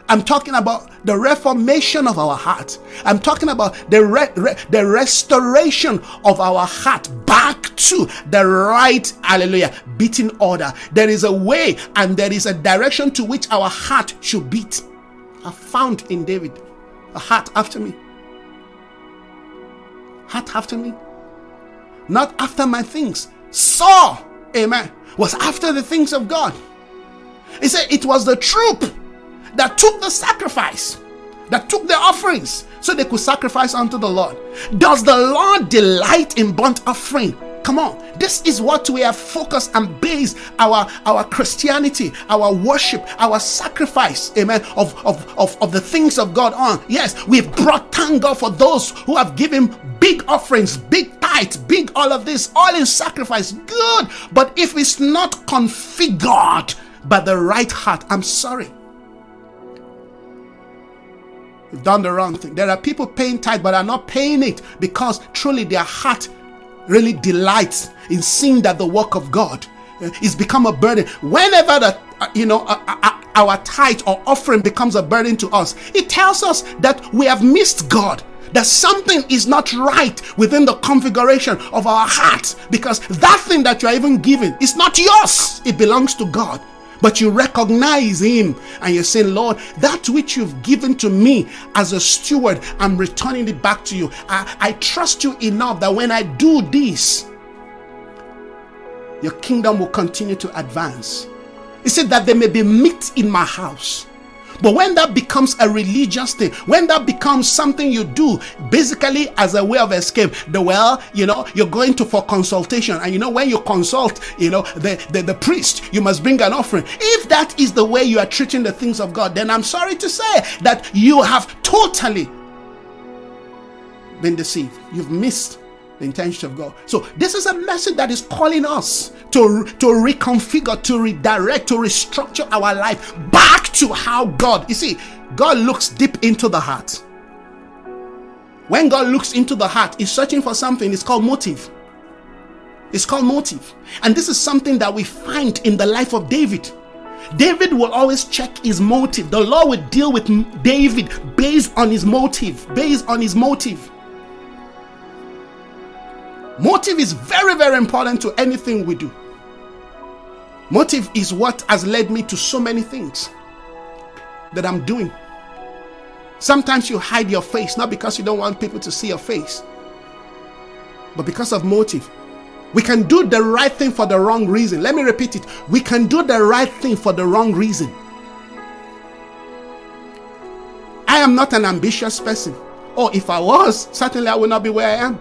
I'm talking about the reformation of our heart. I'm talking about the, re- re- the restoration of our heart back to the right, hallelujah, beating order. There is a way and there is a direction to which our heart should beat. I found in David a heart after me. Heart after me. Not after my things. Saul, amen, was after the things of God. He said it was the troop that took the sacrifice, that took the offerings, so they could sacrifice unto the Lord. Does the Lord delight in burnt offering? Come on, this is what we have focused and based our, our Christianity, our worship, our sacrifice, amen, of, of, of, of the things of God on. Yes, we've brought thank God for those who have given big offerings, big tithes, big all of this, all in sacrifice. Good. But if it's not configured by the right heart, I'm sorry done the wrong thing. There are people paying tithe but are not paying it because truly their heart really delights in seeing that the work of God uh, is become a burden. Whenever the uh, you know uh, uh, our tithe or offering becomes a burden to us, it tells us that we have missed God that something is not right within the configuration of our heart because that thing that you are even giving is not yours, it belongs to God but you recognize him and you're saying, Lord, that which you've given to me as a steward, I'm returning it back to you. I, I trust you enough that when I do this, your kingdom will continue to advance. He said that there may be meat in my house. But when that becomes a religious thing, when that becomes something you do basically as a way of escape, the well, you know, you're going to for consultation. And you know, when you consult, you know, the, the, the priest, you must bring an offering. If that is the way you are treating the things of God, then I'm sorry to say that you have totally been deceived. You've missed the intentions of God. So this is a message that is calling us to, to reconfigure, to redirect, to restructure our life back to how God. You see, God looks deep into the heart. When God looks into the heart, He's searching for something. It's called motive. It's called motive. And this is something that we find in the life of David. David will always check his motive. The Lord will deal with David based on his motive. Based on his motive. Motive is very, very important to anything we do. Motive is what has led me to so many things that I'm doing. Sometimes you hide your face, not because you don't want people to see your face, but because of motive. We can do the right thing for the wrong reason. Let me repeat it. We can do the right thing for the wrong reason. I am not an ambitious person. Or oh, if I was, certainly I would not be where I am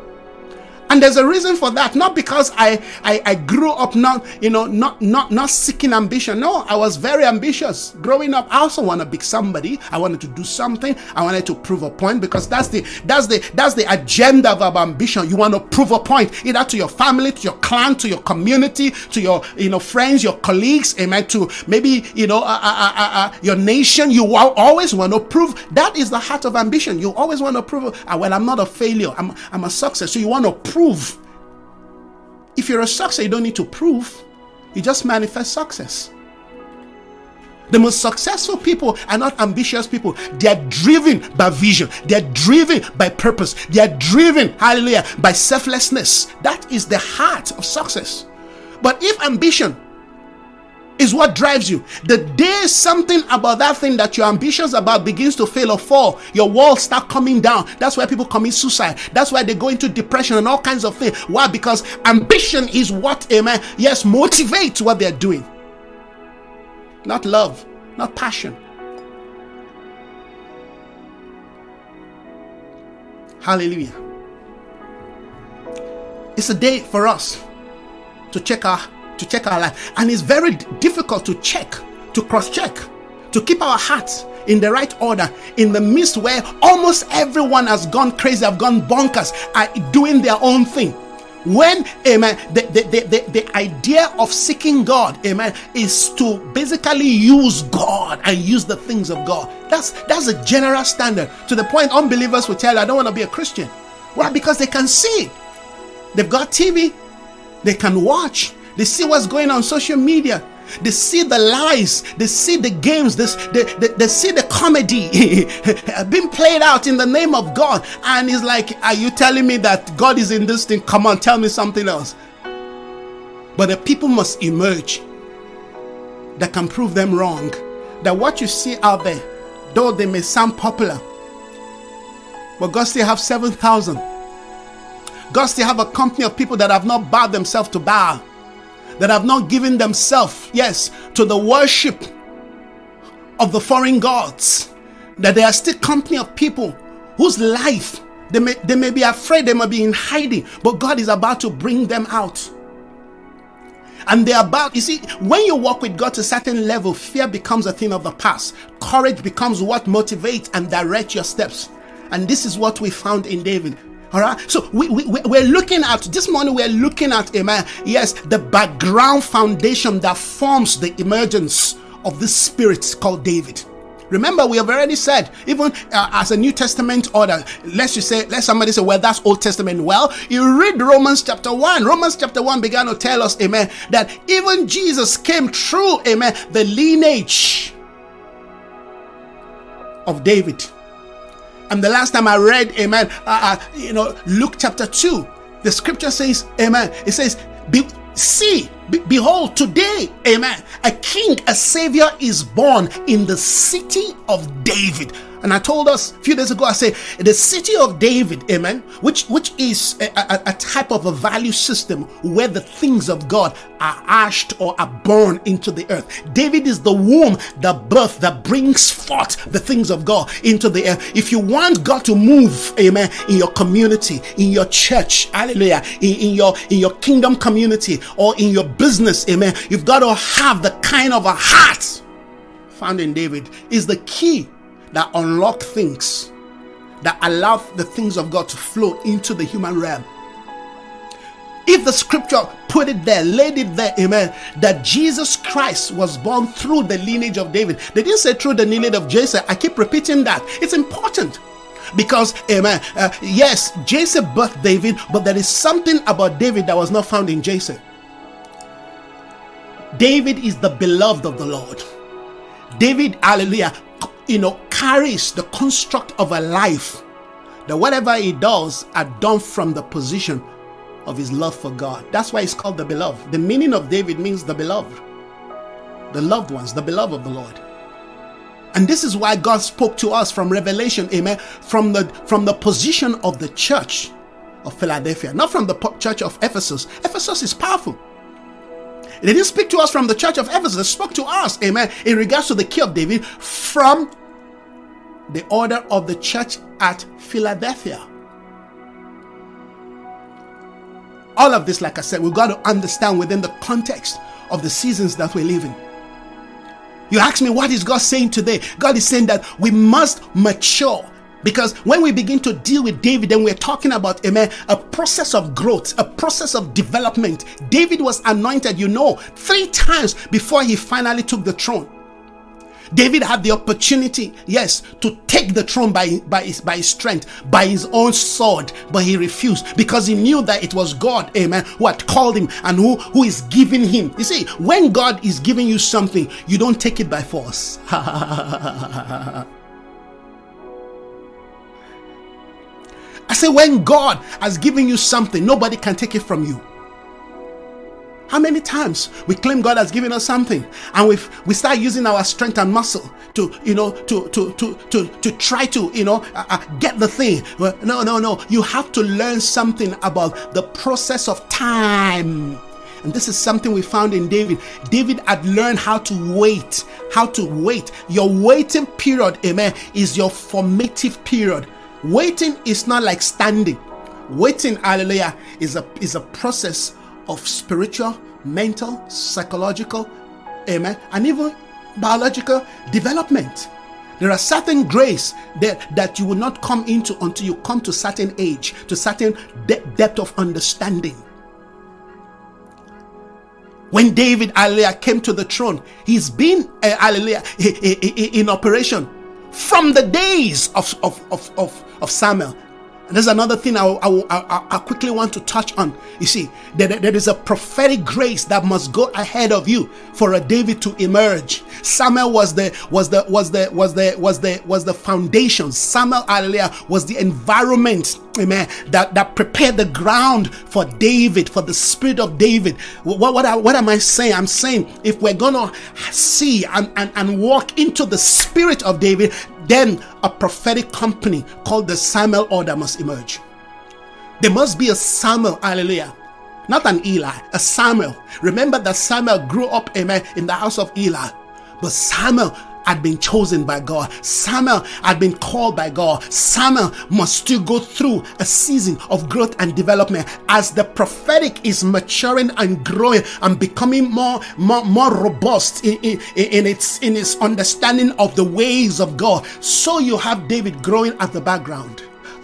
and there's a reason for that. Not because I, I i grew up not you know not not not seeking ambition. No i was very ambitious. Growing up i also want to be somebody. I wanted to do something. I wanted to prove a point because that's the that's the that's the agenda of ambition. You want to prove a point either to your family to your clan to your community to your you know friends your colleagues amen to maybe you know uh, uh, uh, uh your nation. You always want to prove. That is the heart of ambition. You always want to prove. Uh, well i'm not a failure. I'm, I'm a success. So you want to prove prove. If you're a success, you don't need to prove, you just manifest success. The most successful people are not ambitious people. They are driven by vision. They are driven by purpose. They are driven, hallelujah, by selflessness. That is the heart of success. But if ambition is what drives you. The day something about that thing that you're ambitious about begins to fail or fall, your walls start coming down. That's why people commit suicide. That's why they go into depression and all kinds of things. Why? Because ambition is what, amen, yes, motivates what they're doing. Not love, not passion. Hallelujah. It's a day for us to check our to check our life. And it's very difficult to check, to cross check, to keep our hearts in the right order in the midst where almost everyone has gone crazy, have gone bonkers, are doing their own thing. When, amen, the, the, the, the, idea of seeking God, amen, is to basically use God and use the things of God. That's that's a general standard. To the point unbelievers will tell you, I don't want to be a Christian. Why? Because they can see. They've got TV, they can watch, they see what's going on social media. They see the lies, they see the games, they, they, they, they see the comedy being played out in the name of God. And it's like, Are you telling me that God is in this thing? Come on, tell me something else. But the people must emerge that can prove them wrong. That what you see out there, though they may sound popular, but God still have 7,000. God still have a company of people that have not bowed themselves to Baal that have not given themselves, yes, to the worship of the foreign gods, that they are still company of people whose life they may, they may be afraid, they may be in hiding, but God is about to bring them out. And they're about, you see, when you walk with God to a certain level, fear becomes a thing of the past. Courage becomes what motivates and directs your steps. And this is what we found in David. All right. So we, we, we're looking at this morning, we're looking at, amen. Yes, the background foundation that forms the emergence of this spirit called David. Remember, we have already said, even uh, as a New Testament order, let's just say, let somebody say, well, that's Old Testament. Well, you read Romans chapter 1. Romans chapter 1 began to tell us, amen, that even Jesus came through, amen, the lineage of David. And the last time I read, amen, uh, uh, you know, Luke chapter 2, the scripture says, amen, it says, Be, see, be, behold, today, amen, a king, a savior is born in the city of David. And I told us a few days ago, I said the city of David, amen, which which is a, a, a, type of a value system where the things of God are ashed or are born into the earth. David is the womb, the birth that brings forth the things of God into the earth. If you want God to move, amen, in your community, in your church, hallelujah, in, in your in your kingdom community or in your business, amen, you've got to have the kind of a heart found in David is the key that unlock things, that allow the things of God to flow into the human realm. if the scripture put it there, laid it there, amen, that Jesus Christ was born through the lineage of David. They didn't say through the lineage of Jesse. I keep repeating that. It's important because amen uh, yes jesse birthed david but there is something about david that was not found in jesse david is the beloved of the lord david hallelujah you know carries the construct of a life that whatever he does are done from the position of his love for God. That's why it's called the beloved. The meaning of David means the beloved, the loved ones, the beloved of the Lord. And this is why God spoke to us from Revelation, amen, from the from the position of the church of Philadelphia, not from the church of Ephesus. Ephesus is powerful. He didn't speak to us from the church of Ephesus, They spoke to us, amen, in regards to the key of David from the order of the church at Philadelphia. All of this, like I said, we've got to understand within the context of the seasons that we're living. You ask me, what is God saying today? God is saying that we must mature. Because when we begin to deal with David, then we're talking about amen, a process of growth, a process of development. David was anointed, you know, three times before he finally took the throne. David had the opportunity, yes, to take the throne by, by, his, by his strength, by his own sword, but he refused because he knew that it was God, amen, who had called him and who, who is giving him. You see, when God is giving you something, you don't take it by force. I say, when God has given you something, nobody can take it from you. How many times we claim God has given us something and we we start using our strength and muscle to you know to to to to to try to you know uh, uh, get the thing. No, no, no. You have to learn something about the process of time. And this is something we found in David. David had learned how to wait, how to wait. Your waiting period, amen, is your formative period. Waiting is not like standing. Waiting, hallelujah, is a is a process of spiritual, mental, psychological, amen, and even biological development. There are certain grace that, that you will not come into until you come to certain age, to certain de- depth of understanding. When David, hallelujah, came to the throne, he's been, uh, in operation from the days of, of, of, of, of Samuel there's another thing I, I, I, I, quickly want to touch on. You see, there, there is a prophetic grace that must go ahead of you for a David to emerge. Samuel was the was the was the was the was the was the foundation. Samuel, hallelujah, was the environment, amen, that, that prepared the ground for David, for the spirit of David. What what, what am I saying? I'm saying if we're gonna see and, and, and walk into the spirit of David, then a prophetic company called the Samuel order must emerge. There must be a Samuel, hallelujah. Not an Eli, a Samuel. Remember that Samuel grew up, amen, in the house of Eli. But Samuel had been chosen by God. Samuel had been called by God. Samuel must still go through a season of growth and development as the prophetic is maturing and growing and becoming more, more, more robust in, in, in its in its understanding of the ways of God. So you have David growing at the background.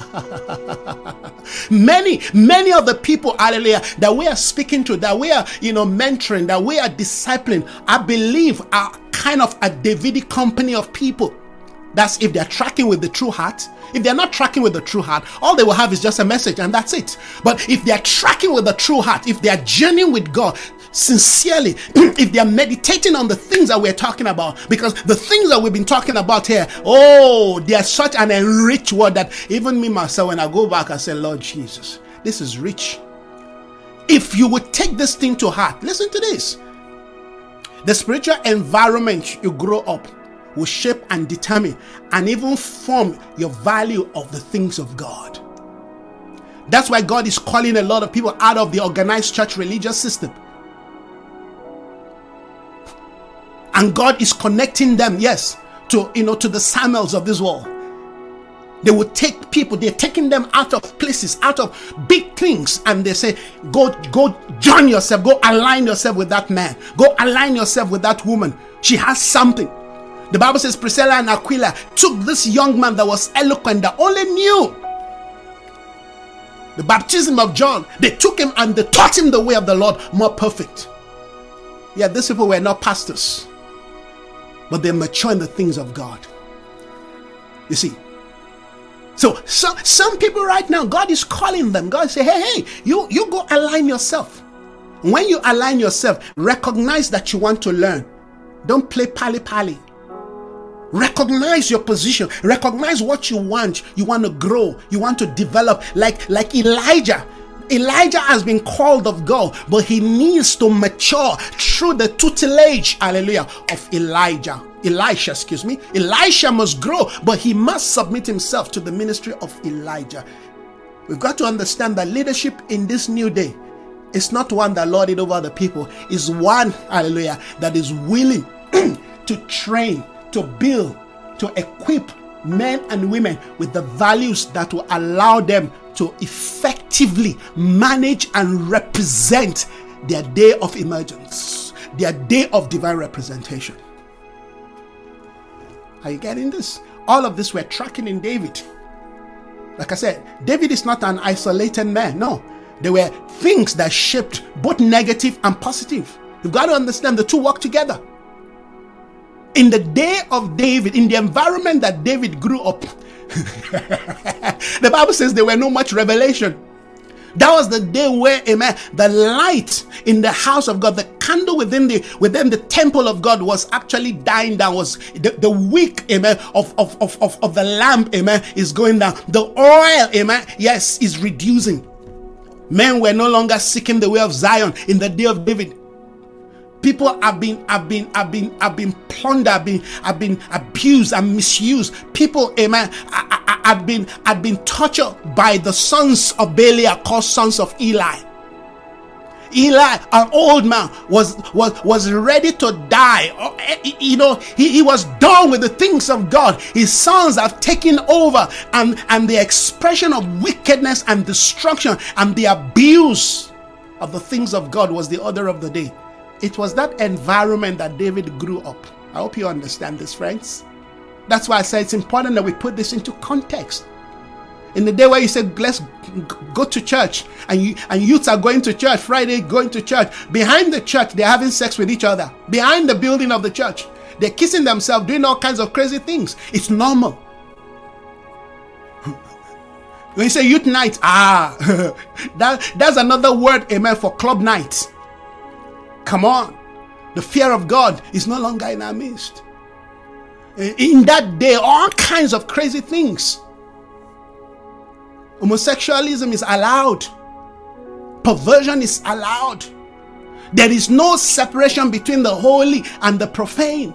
many, many of the people, hallelujah, that we are speaking to, that we are, you know, mentoring, that we are discipling, I believe are kind of a Davidic company of people. That's if they're tracking with the true heart. If they're not tracking with the true heart, all they will have is just a message and that's it. But if they're tracking with the true heart, if they're journeying with God, sincerely, if they are meditating on the things that we're talking about, because the things that we've been talking about here, oh, they are such an enriched word that even me myself, when I go back, I say, Lord Jesus, this is rich. If you would take this thing to heart, listen to this. The spiritual environment you grow up will shape and determine and even form your value of the things of God. That's why God is calling a lot of people out of the organized church religious system and God is connecting them, yes, to you know to the Samuels of this world. They will take people, they're taking them out of places, out of big things, and they say, Go, go join yourself, go align yourself with that man, go align yourself with that woman. She has something. The Bible says Priscilla and Aquila took this young man that was eloquent, that only knew The baptism of John, they took him and they taught him the way of the Lord more perfect. Yeah, these people were not pastors, but they're mature in the things of God. You see, so some some people right now, God is calling them. God say, hey, hey, you you go align yourself. When you align yourself, recognize that you want to learn. Don't play pally pally. Recognize your position. Recognize what you want. You want to grow. You want to develop. Like like Elijah. Elijah has been called of God, but he needs to mature through the tutelage, hallelujah, of Elijah. Elisha, excuse me. Elisha must grow, but he must submit himself to the ministry of Elijah. We've got to understand that leadership in this new day is not one that lorded over the people, is one, hallelujah, that is willing to train, to build, to equip men and women with the values that will allow them to effectively manage and represent their day of emergence, their day of divine representation. Are you getting this? All of this we're tracking in David. Like I said, David is not an isolated man. No, there were things that shaped both negative and positive. You've got to understand the two work together. In the day of David, in the environment that David grew up, the Bible says there were no much revelation. That was the day where, amen, the light in the house of God, the candle within the within the temple of God was actually dying down. Was the, the wick, amen, of, of, of, of, of the lamp, amen, is going down. The oil, amen, yes, is reducing. Men were no longer seeking the way of Zion in the day of David. People have been have been have been have been plundered, have been have been abused and misused. People, amen, have been have been tortured by the sons of Belial, called sons of Eli. Eli, an old man, was was was ready to die. Oh, eh, you know, he, he was done with the things of God. His sons have taken over, and and the expression of wickedness and destruction and the abuse of the things of God was the order of the day. It was that environment that David grew up. I hope you understand this, friends. That's why I say it's important that we put this into context. In the day where you say, let's go to church, and you and youths are going to church, Friday going to church, behind the church, they're having sex with each other. Behind the building of the church, they're kissing themselves, doing all kinds of crazy things. It's normal. when you say youth night, ah, that, that's another word, amen, for club night. Come on. The fear of God is no longer in our midst. Eh, in that day, all kinds of crazy things. Homosexualism is allowed, perversion is allowed. There is no separation between the holy and the profane.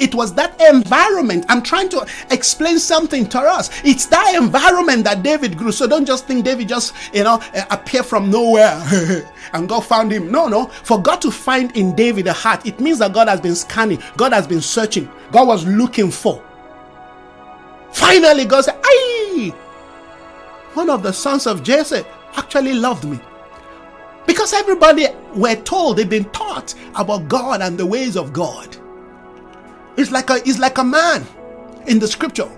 It was that environment. I'm trying to explain something to us. It's that environment that David grew. So don't just think David just, you know, uh, appear from nowhere and God found him. No, no. For God to find in David a heart, it means that God has been scanning, God has been searching, God was looking for. Finally, God said, Aye, one of the sons of Jesse actually loved me. Because everybody were told, they've been taught about God and the ways of God. It's like a, it's like a man in the scripture.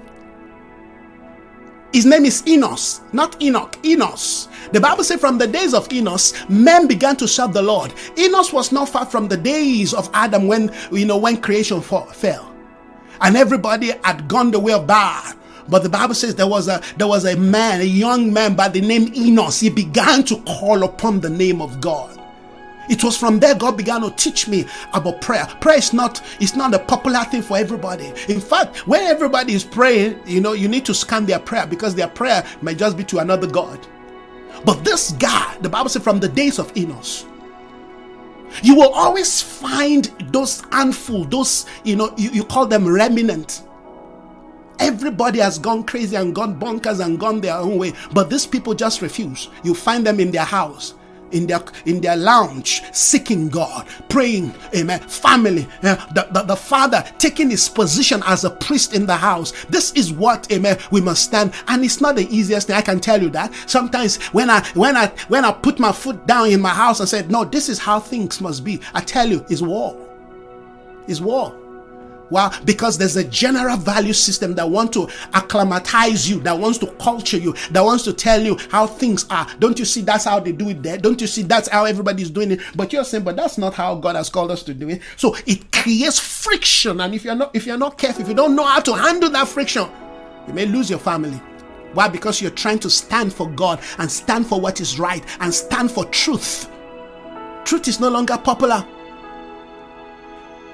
His name is Enos, not Enoch, Enos. The Bible says from the days of Enos, men began to serve the Lord. Enos was not far from the days of Adam when, you know, when creation fell. And everybody had gone the way of Baal. But the Bible says there was a there was a man, a young man by the name Enos. He began to call upon the name of God. It was from there God began to teach me about prayer. Prayer is not it's not a popular thing for everybody. In fact, when everybody is praying, you know, you need to scan their prayer because their prayer might just be to another God. But this guy, the Bible said from the days of Enos, you will always find those handful, those, you know, you, you call them remnant. Everybody has gone crazy and gone bonkers and gone their own way, but these people just refuse. You find them in their house in their in their lounge seeking god praying amen. Family uh, the, the, the father taking his position as a priest in the house. This is what amen we must stand. And it's not the easiest thing i can tell you that. Sometimes when i when i when i put my foot down in my house and said no this is how things must be i tell you it's war. It's war Well, because there's a general value system that want to acclimatize you, that wants to culture you, that wants to tell you how things are. Don't you see that's how they do it there? Don't you see that's how everybody's doing it? But you're saying, but that's not how God has called us to do it. So it creates friction. And if you're not if you're not careful, if you don't know how to handle that friction, you may lose your family. Why? Because you're trying to stand for God and stand for what is right and stand for truth. Truth is no longer popular.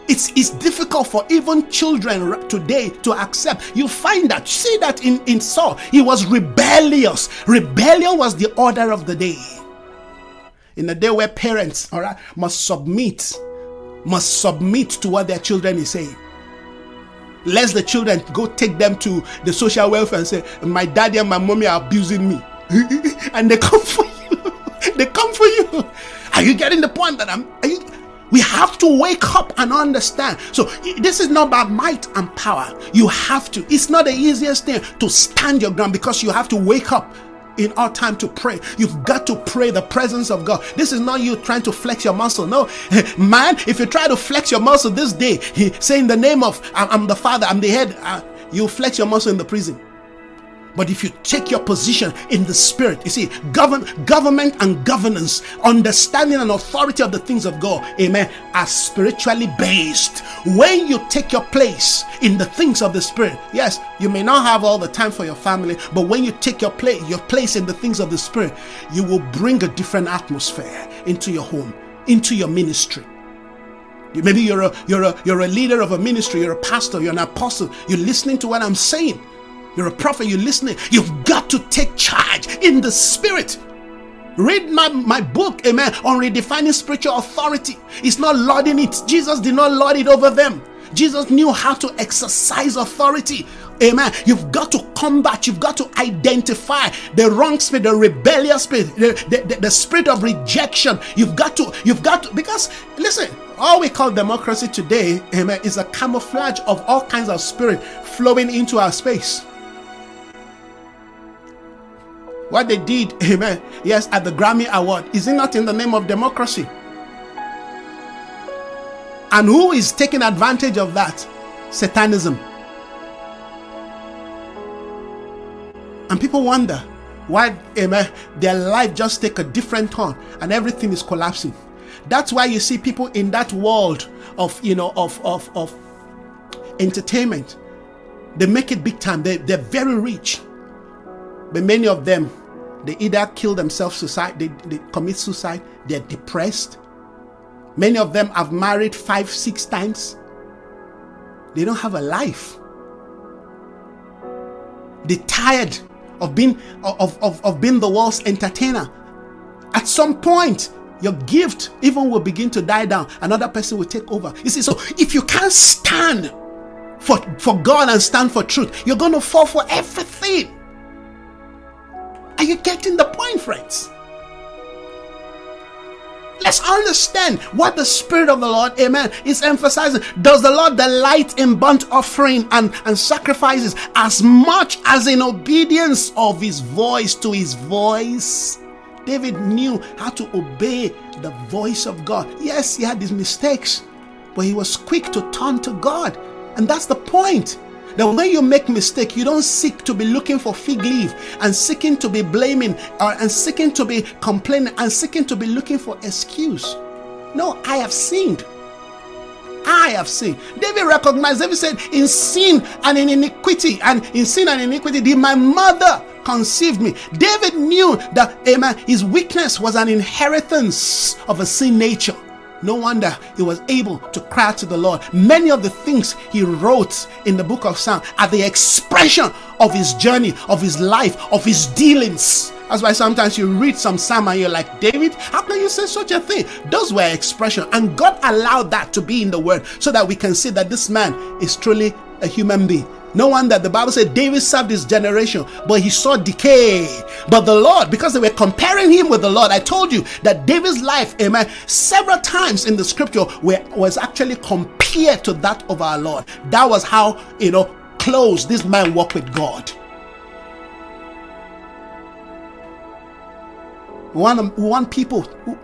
It's, it's difficult for even children today to accept. You find that, see that in, in Saul, he was rebellious. Rebellion was the order of the day. In a day where parents, all right, must submit, must submit to what their children is saying. Lest the children go take them to the social welfare and say, My daddy and my mommy are abusing me. and they come for you. they come for you. Are you getting the point that I'm? You, we have to wake up and understand. So, this is not about might and power. You have to. It's not the easiest thing to stand your ground because you have to wake up in our time to pray. You've got to pray the presence of God. This is not you trying to flex your muscle. No, man, if you try to flex your muscle this day, say in the name of I'm the father, I'm the head, uh, you flex your muscle in the prison. But if you take your position in the spirit, you see, govern, government and governance, understanding and authority of the things of God, amen, are spiritually based. When you take your place in the things of the spirit, yes, you may not have all the time for your family, but when you take your place, your place in the things of the spirit, you will bring a different atmosphere into your home, into your ministry. Maybe you're a you're a you're a leader of a ministry, you're a pastor, you're an apostle, you're listening to what I'm saying. You're a prophet, you're listening. You've got to take charge in the spirit. Read my, my book, amen, on redefining spiritual authority. It's not lording it. Jesus did not lord it over them. Jesus knew how to exercise authority. Amen. You've got to combat, you've got to identify the wrong spirit, the rebellious spirit, the, the, the, the spirit of rejection. You've got to, you've got to, because listen, all we call democracy today, amen, is a camouflage of all kinds of spirit flowing into our space. What they did, amen, yes, at the Grammy Award, is it not in the name of democracy? And who is taking advantage of that? Satanism. And people wonder why, amen, their life just take a different turn and everything is collapsing. That's why you see people in that world of, you know, of, of, of entertainment. They make it big time. They, they're very rich. But many of them, they either kill themselves, suicide, they, they commit suicide, they're depressed. Many of them have married five, six times. They don't have a life. They're tired of being of, of, of being the world's entertainer. At some point, your gift even will begin to die down. Another person will take over. You see, so if you can't stand for, for God and stand for truth, you're going to fall for everything. Are you getting the point, friends? Let's understand what the Spirit of the Lord, amen, is emphasizing. Does the Lord delight in burnt offering and, and sacrifices as much as in obedience of his voice to his voice? David knew how to obey the voice of God. Yes, he had his mistakes, but he was quick to turn to God. And that's the point that when you make mistake, you don't seek to be looking for fig leaf and seeking to be blaming or and seeking to be complaining and seeking to be looking for excuse. No, I have sinned. I have sinned. David recognized, David said, In sin and in iniquity, and in sin and iniquity did my mother conceive me. David knew that, amen, his weakness was an inheritance of a sin nature. No wonder he was able to cry to the Lord. Many of the things he wrote in the book of Psalm are the expression of his journey, of his life, of his dealings. That's why sometimes you read some psalm and you're like, David, how can you say such a thing? Those were expression, and God allowed that to be in the word so that we can see that this man is truly a human being. No wonder that the Bible said David served his generation, but he saw decay. But the Lord, because they were comparing him with the Lord, I told you that David's life, amen, several times in the scripture were, was actually compared to that of our Lord. That was how, you know, close this man walked with God. We want, we want people who,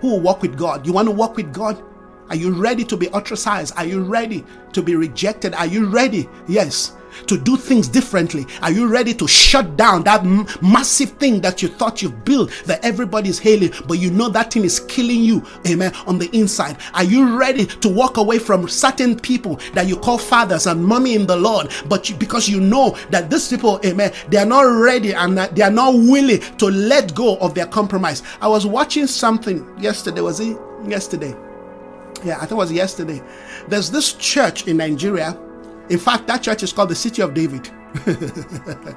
who walk with God. You want to walk with God? Are you ready to be ostracized? Are you ready to be rejected? Are you ready? Yes. To do things differently? Are you ready to shut down that m- massive thing that you thought you've built that everybody's hailing, but you know that thing is killing you, amen, on the inside? Are you ready to walk away from certain people that you call fathers and mommy in the Lord, but you, because you know that these people, amen, they are not ready and they are not willing to let go of their compromise? I was watching something yesterday, was it yesterday? Yeah, I think it was yesterday. There's this church in Nigeria. In fact, that church is called the City of David.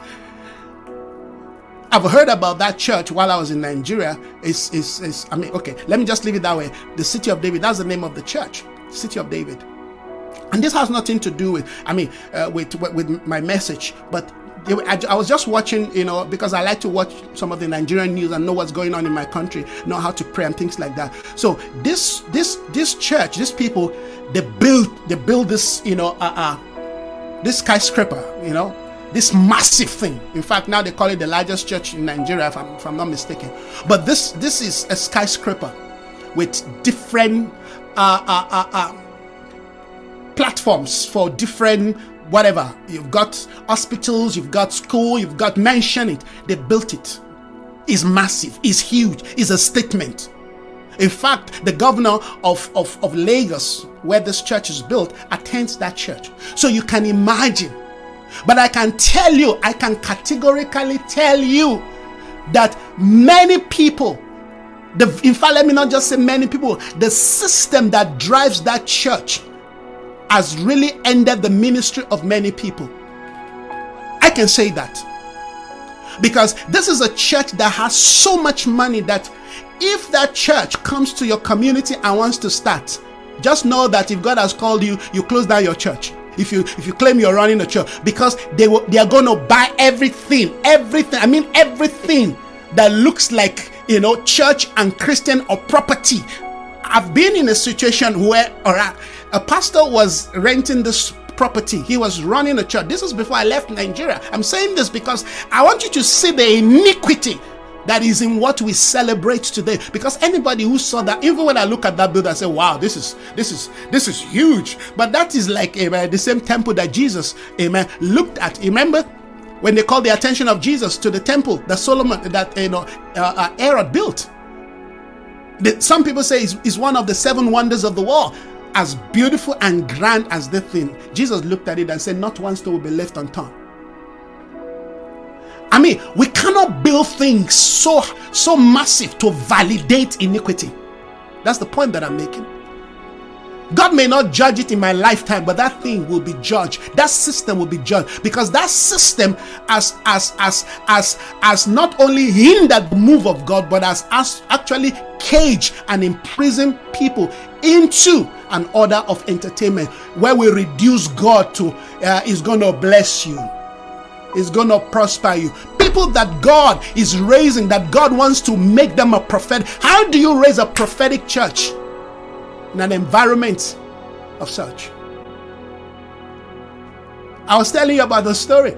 I've heard about that church while I was in Nigeria. It's, it's, it's, I mean, okay, let me just leave it that way. The City of David, that's the name of the church, City of David. And this has nothing to do with, I mean, uh, with, with my message, but I, I, was just watching, you know, because I like to watch some of the Nigerian news and know what's going on in my country, know how to pray and things like that. So this this this church, these people, they build they build this, you know, uh, uh this skyscraper, you know, this massive thing. In fact, now they call it the largest church in Nigeria, if I'm, if I'm not mistaken. But this this is a skyscraper with different uh, uh, uh, uh platforms for different whatever. You've got hospitals, you've got school, you've got mention it. They built it. It's massive, it's huge, it's a statement. In fact, the governor of, of, of Lagos, where this church is built, attends that church. So you can imagine. But I can tell you, I can categorically tell you that many people, the, in fact, let me not just say many people, the system that drives that church has really ended the ministry of many people. I can say that. Because this is a church that has so much money that if that church comes to your community and wants to start, just know that if God has called you, you close down your church. If you if you claim you're running a church, because they will they are going to buy everything, everything. I mean everything that looks like you know church and Christian or property. I've been in a situation where, all right a pastor was renting this property. He was running a church. This is before I left Nigeria. I'm saying this because I want you to see the iniquity that is in what we celebrate today because anybody who saw that even when i look at that building i say wow this is this is this is huge but that is like amen, the same temple that jesus amen looked at remember when they called the attention of jesus to the temple that solomon that you know uh, uh, herod built some people say it's one of the seven wonders of the world as beautiful and grand as the thing, Jesus looked at it and said, Not one stone will be left unturned. I mean, we cannot build things so so massive to validate iniquity. That's the point that I'm making. God may not judge it in my lifetime, but that thing will be judged. That system will be judged because that system has as as as as not only hindered the move of God, but has, has actually caged and imprisoned people into an order of entertainment where we reduce God to uh, is going to bless you, is going to prosper you. People that God is raising, that God wants to make them a prophet. How do you raise a prophetic church? in an environment of such. I was telling you about the story.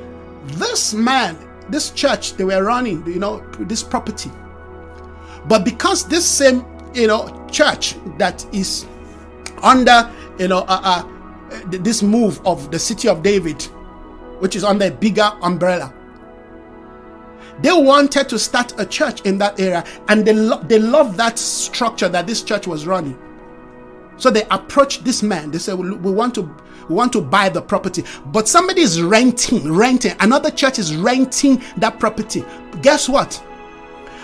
This man, this church, they were running, you know, this property. But because this same, you know, church that is under, you know, uh, uh, this move of the city of David, which is under a bigger umbrella, they wanted to start a church in that area, and they lo- they loved that structure that this church was running. So they approached this man. They said, "We want to, we want to buy the property, but somebody is renting, renting. Another church is renting that property. Guess what?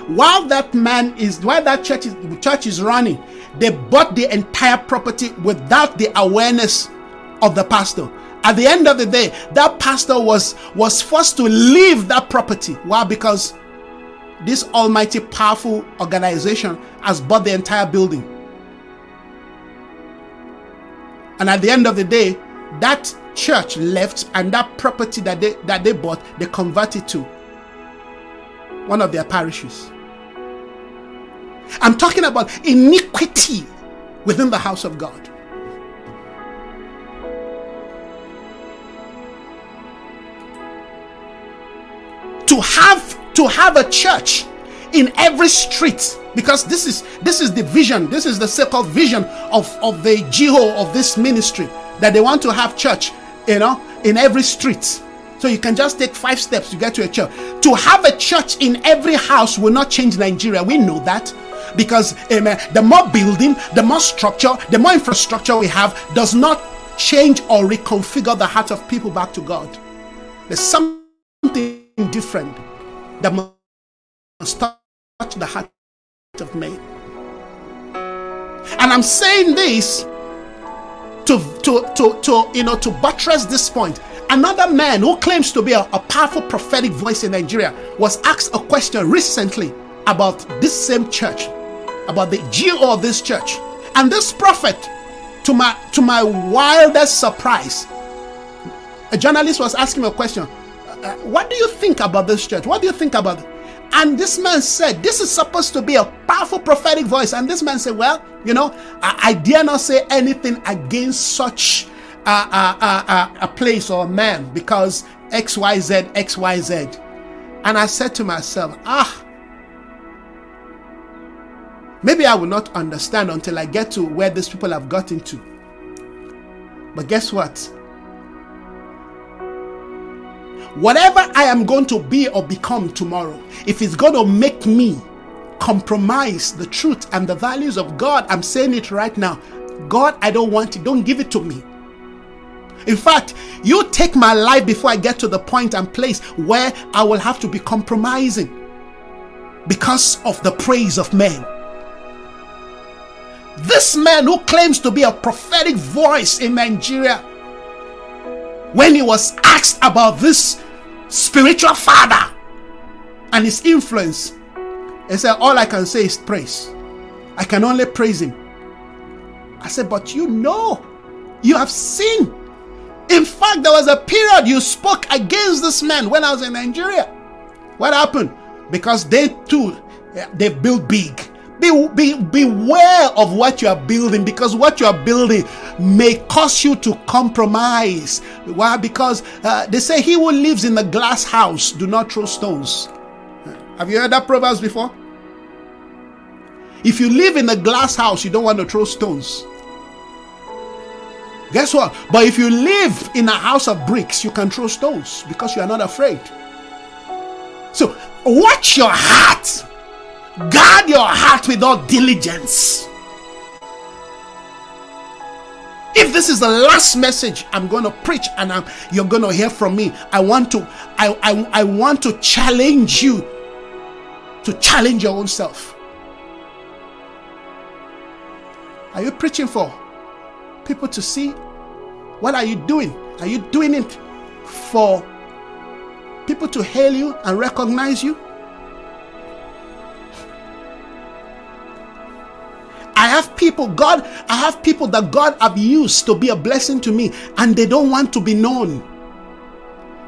While that man is, while that church is, church is running, they bought the entire property without the awareness of the pastor. At the end of the day, that pastor was was forced to leave that property. Why? Because this almighty powerful organization has bought the entire building. And at the end of the day, that church left and that property that they that they bought, they converted to one of their parishes. I'm talking about iniquity within the house of God. To have to have a church in every street because this is this is the vision this is the so-called vision of of the GO of this ministry that they want to have church you know in every street so you can just take five steps to get to a church to have a church in every house will not change nigeria we know that because amen the more building the more structure the more infrastructure we have does not change or reconfigure the heart of people back to god there's something different that must touch the heart of men. And I'm saying this to, to, to, to, you know, to buttress this point. Another man who claims to be a, a powerful prophetic voice in Nigeria was asked a question recently about this same church, about the GO of this church. And this prophet, to my to my wildest surprise, a journalist was asking a question. Uh, what do you think about this church? What do you think about it? And this man said, This is supposed to be a powerful prophetic voice. And this man said, Well, you know, I, I dare not say anything against such uh, uh, uh, a place or a man because XYZ, XYZ. And I said to myself, Ah, maybe I will not understand until I get to where these people have gotten to. But guess what? Whatever I am going to be or become tomorrow, if it's going to make me compromise the truth and the values of God, I'm saying it right now. God, I don't want it. Don't give it to me. In fact, you take my life before I get to the point and place where I will have to be compromising because of the praise of men. This man who claims to be a prophetic voice in Nigeria, when he was asked about this spiritual father and his influence. He said, All I can say is praise. I can only praise him. I said, But you know, you have seen. In fact, there was a period you spoke against this man when I was in Nigeria. What happened? Because they too, they built big. Be, be, beware of what you are building because what you are building may cause you to compromise. Why? Because uh, they say, He who lives in the glass house, do not throw stones. Have you heard that Proverbs before? If you live in a glass house, you don't want to throw stones. Guess what? But if you live in a house of bricks, you can throw stones because you are not afraid. So, watch your heart Guard your heart with all diligence. If this is the last message I'm going to preach and I'm, you're going to hear from me, I want to I, I, I want to challenge you to challenge your own self. Are you preaching for people to see? What are you doing? Are you doing it for people to hail you and recognize you? I have people, God, I have people that God have used to be a blessing to me, and they don't want to be known.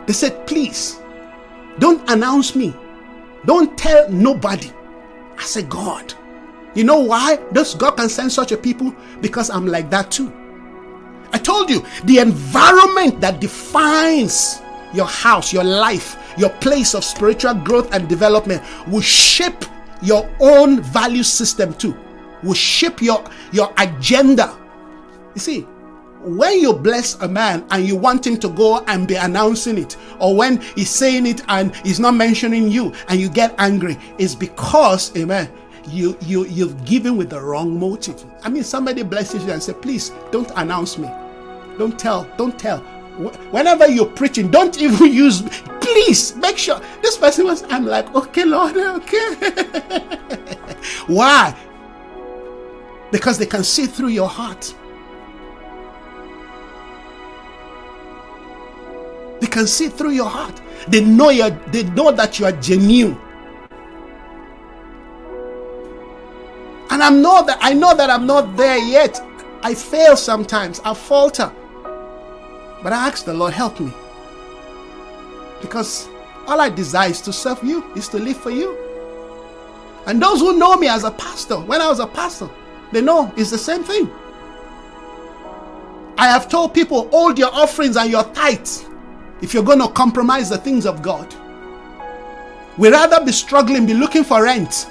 They said, please, don't announce me. Don't tell nobody. I said, God. You know why? Does God can send such a people? Because I'm like that too. I told you, the environment that defines your house, your life, your place of spiritual growth and development will shape your own value system too will shape your, your agenda. You see, when you bless a man and you want him to go and be announcing it, or when he's saying it and he's not mentioning you and you get angry, it's because, amen, you you you've given with the wrong motive. I mean, somebody blesses you and say, please don't announce me. Don't tell, don't tell. Whenever you're preaching, don't even use please make sure this person was I'm like, okay, Lord, okay. Why? because they can see through your heart. They can see through your heart. They know you they know that you are genuine. And I'm not that I know that I'm not there yet. I fail sometimes. I falter. But I ask the Lord, help me. Because all I desire is to serve you, is to live for you. And those who know me as a pastor, when I was a pastor, they know it's the same thing. I have told people, hold your offerings and your tithes if you're going to compromise the things of God. We rather be struggling, be looking for rent,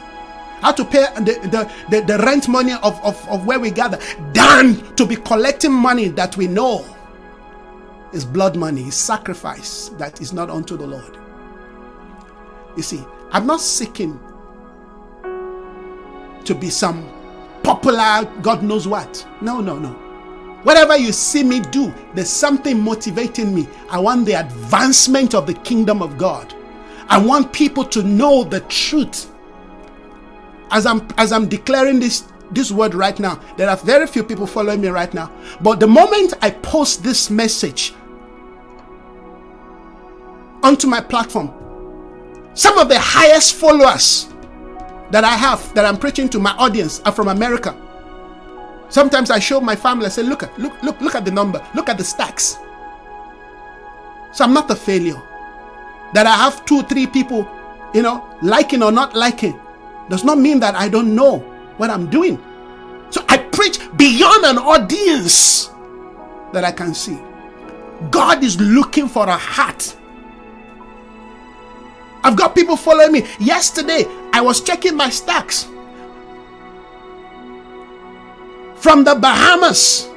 how to pay the, the, the, the rent money of, of, of where we gather, than to be collecting money that we know is blood money, is sacrifice that is not unto the Lord. You see, I'm not seeking to be some popular God knows what. No, no, no. Whatever you see me do, there's something motivating me. I want the advancement of the kingdom of God. I want people to know the truth. As I'm as I'm declaring this this word right now, there are very few people following me right now. But the moment I post this message onto my platform, some of the highest followers that I have that I'm preaching to my audience are from America. Sometimes I show my family, I say, look at look, look, look at the number, look at the stacks. So I'm not a failure. That I have two, three people, you know, liking or not liking, does not mean that I don't know what I'm doing. So I preach beyond an audience that I can see. God is looking for a heart I've got people following me. Yesterday, I was checking my stacks from the Bahamas.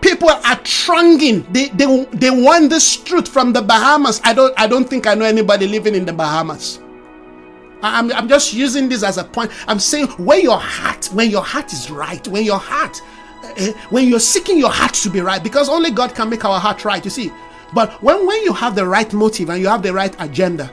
People are thronging. They, they, they want this truth from the Bahamas. I don't I don't think I know anybody living in the Bahamas. I'm, I'm just using this as a point. I'm saying when your heart, when your heart is right, when your heart, uh, when you're seeking your heart to be right, because only God can make our heart right, you see. But when, when you have the right motive and you have the right agenda,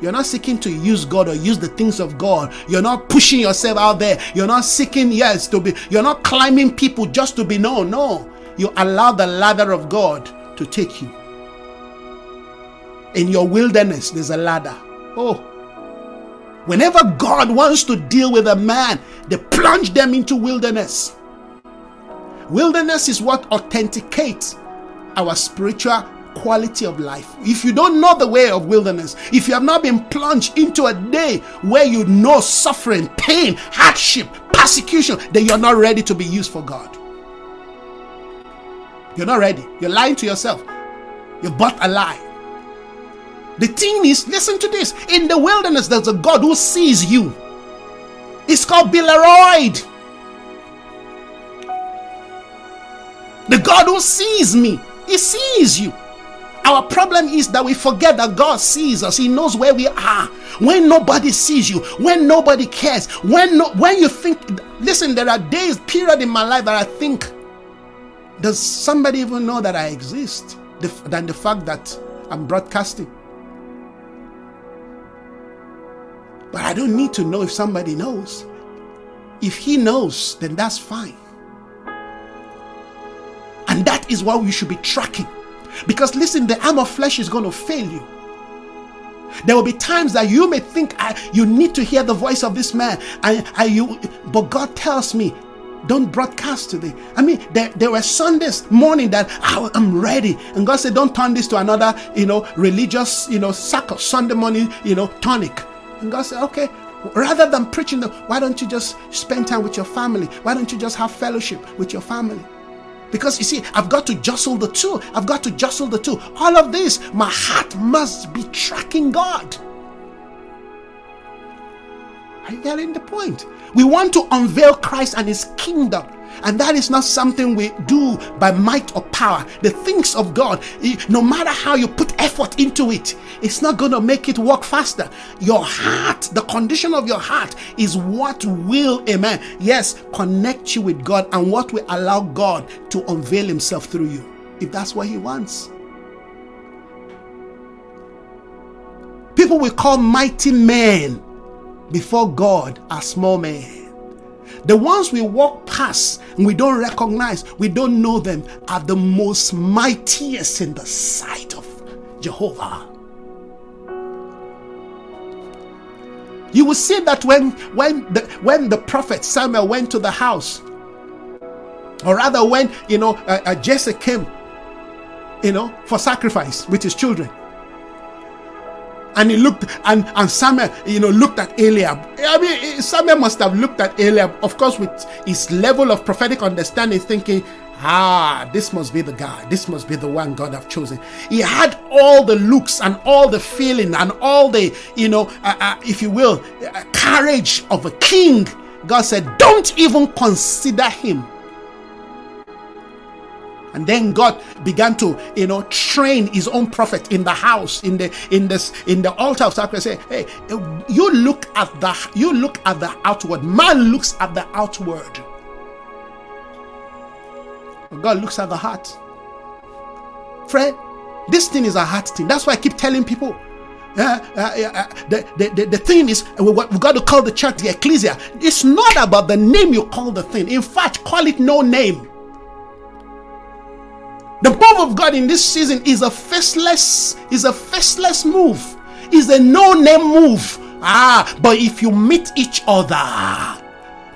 you're not seeking to use God or use the things of God. You're not pushing yourself out there. You're not seeking, yes, to be, you're not climbing people just to be known. No. You allow the ladder of God to take you. In your wilderness, there's a ladder. Oh. Whenever God wants to deal with a man, they plunge them into wilderness. Wilderness is what authenticates our spiritual quality of life. If you don't know the way of wilderness, if you have not been plunged into a day where you know suffering, pain, hardship, persecution, then you're not ready to be used for God. You're not ready. You're lying to yourself. You bought a lie. The thing is, listen to this. In the wilderness, there's a God who sees you. It's called Beer-lahai-roi. The God who sees me, He sees you. Our problem is that we forget that God sees us. He knows where we are. When nobody sees you, when nobody cares, when no, when you think, listen, there are days, period in my life that I think, does somebody even know that I exist? The, than the fact that I'm broadcasting. But I don't need to know if somebody knows. If he knows, then that's fine. And that is what we should be tracking. Because listen, the arm of flesh is going to fail you. There will be times that you may think you need to hear the voice of this man, and, and you, but God tells me, don't broadcast today. I mean, there, there were Sundays morning that I'm ready, and God said, don't turn this to another, you know, religious, you know, circle Sunday morning, you know, tonic. And God said, okay, rather than preaching, the, why don't you just spend time with your family? Why don't you just have fellowship with your family? Because you see, I've got to jostle the two. I've got to jostle the two. All of this, my heart must be tracking God. Are you getting the point? We want to unveil Christ and his kingdom. And that is not something we do by might or power. The things of God, no matter how you put effort into it, it's not going to make it work faster. Your heart, the condition of your heart, is what will, amen, yes, connect you with God and what will allow God to unveil Himself through you, if that's what He wants. People will call mighty men before God are small men. The ones we walk past and we don't recognize, we don't know them, are the most mightiest in the sight of Jehovah. You will see that when when the when the prophet Samuel went to the house, or rather when you know uh, uh, Jesse came, you know, for sacrifice with his children, and he looked and and Samuel, you know, looked at Eliab. I mean, Samuel must have looked at Eliab, of course, with his level of prophetic understanding, thinking, ah, this must be the guy. This must be the one God have chosen. He had all the looks and all the feeling and all the, you know, uh, uh, if you will, uh, courage of a king. God said, don't even consider him. And then God began to, you know, train his own prophet in the house, in the in this in the altar of sacrifice. Say, hey, you look at the you look at the outward. Man looks at the outward. God looks at the heart. Friend, this thing is a heart thing. That's why I keep telling people. Uh, uh, uh, the, the, the, the thing is, we, we got to call the church the ecclesia. It's not about the name you call the thing. In fact, call it no name. The move of God in this season is a faceless, is a faceless move. Is a no-name move. Ah, but if you meet each other,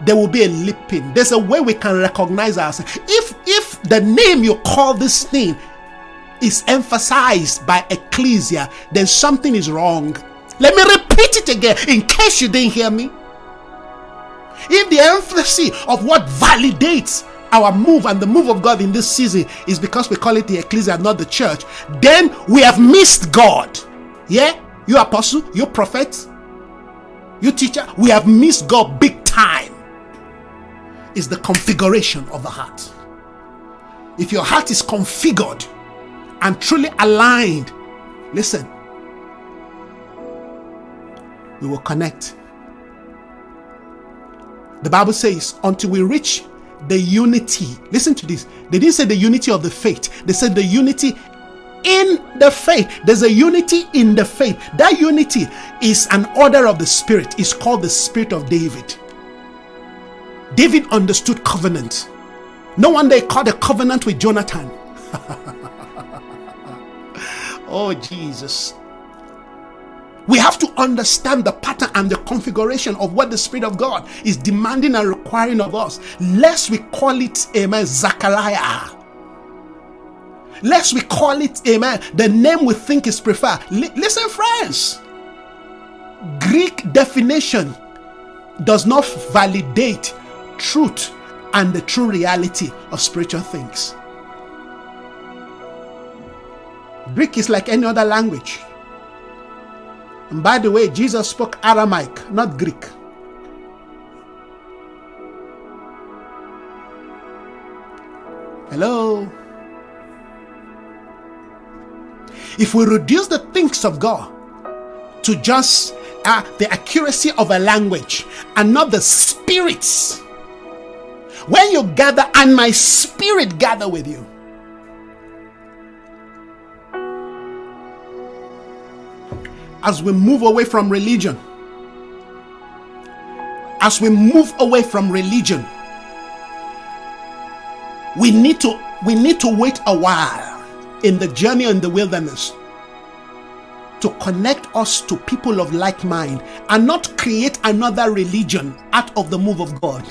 there will be a leaping. There's a way we can recognize ourselves. If if the name you call this thing is emphasized by ecclesia, then something is wrong. Let me repeat it again in case you didn't hear me. If the emphasis of what validates our move and the move of God in this season is because we call it the ecclesia, not the church, then we have missed God. Yeah? You apostle, you prophet, you teacher, we have missed God big time. Is the configuration of the heart. If your heart is configured and truly aligned, listen, we will connect. The Bible says, until we reach the unity. Listen to this. They didn't say the unity of the faith, they said the unity in the faith. There's a unity in the faith. That unity is an order of the Spirit. It's called the Spirit of David. David understood covenant. No wonder he called a covenant with Jonathan. oh, Jesus. We have to understand the pattern and the configuration of what the Spirit of God is demanding and requiring of us. Lest we call it, amen, Zachariah. Lest we call it, amen, the name we think is preferred. L- listen, friends. Greek definition does not validate truth and the true reality of spiritual things. Greek is like any other language. And by the way, Jesus spoke Aramaic, not Greek. Hello? If we reduce the things of God to just uh, the accuracy of a language and not the spirits, when you gather and my spirit gather with you, as we move away from religion, as we move away from religion, we need to we need to wait a while in the journey in the wilderness to connect us to people of like mind and not create another religion out of the move of God.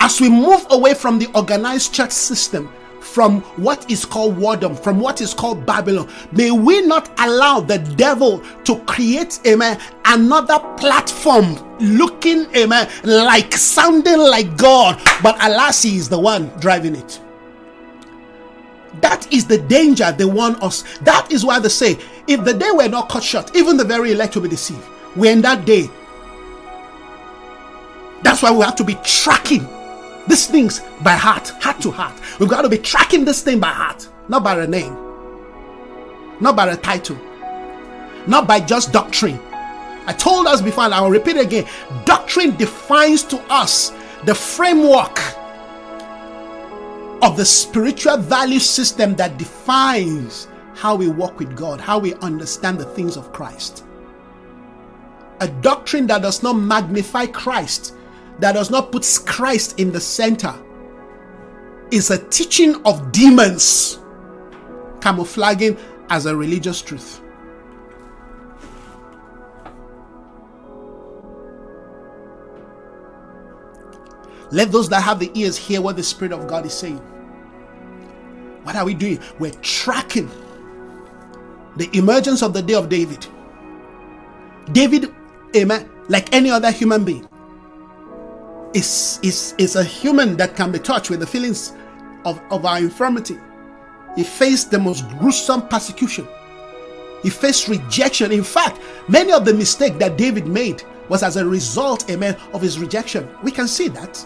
As we move away from the organized church system, from what is called wardom, from what is called Babylon. May we not allow the devil to create, amen, another platform looking, amen, like sounding like God, but alas, he is the one driving it. That is the danger they want us. That is why they say, if the day were not cut short, even the very elect will be deceived. We're in that day. That's why we have to be tracking these things by heart, heart to heart. We've got to be tracking this thing by heart, not by a name, not by a title, not by just doctrine. I told us before, and I will repeat again doctrine defines to us the framework of the spiritual value system that defines how we walk with God, how we understand the things of Christ. A doctrine that does not magnify Christ that does not put Christ in the center is a teaching of demons camouflaging as a religious truth. Let those that have the ears hear what the Spirit of God is saying. What are we doing? We're tracking the emergence of the day of David. David, amen, like any other human being, is, is, is a human that can be touched with the feelings of, of our infirmity. He faced the most gruesome persecution. He faced rejection. In fact, many of the mistakes that David made was as a result, amen, of his rejection. We can see that.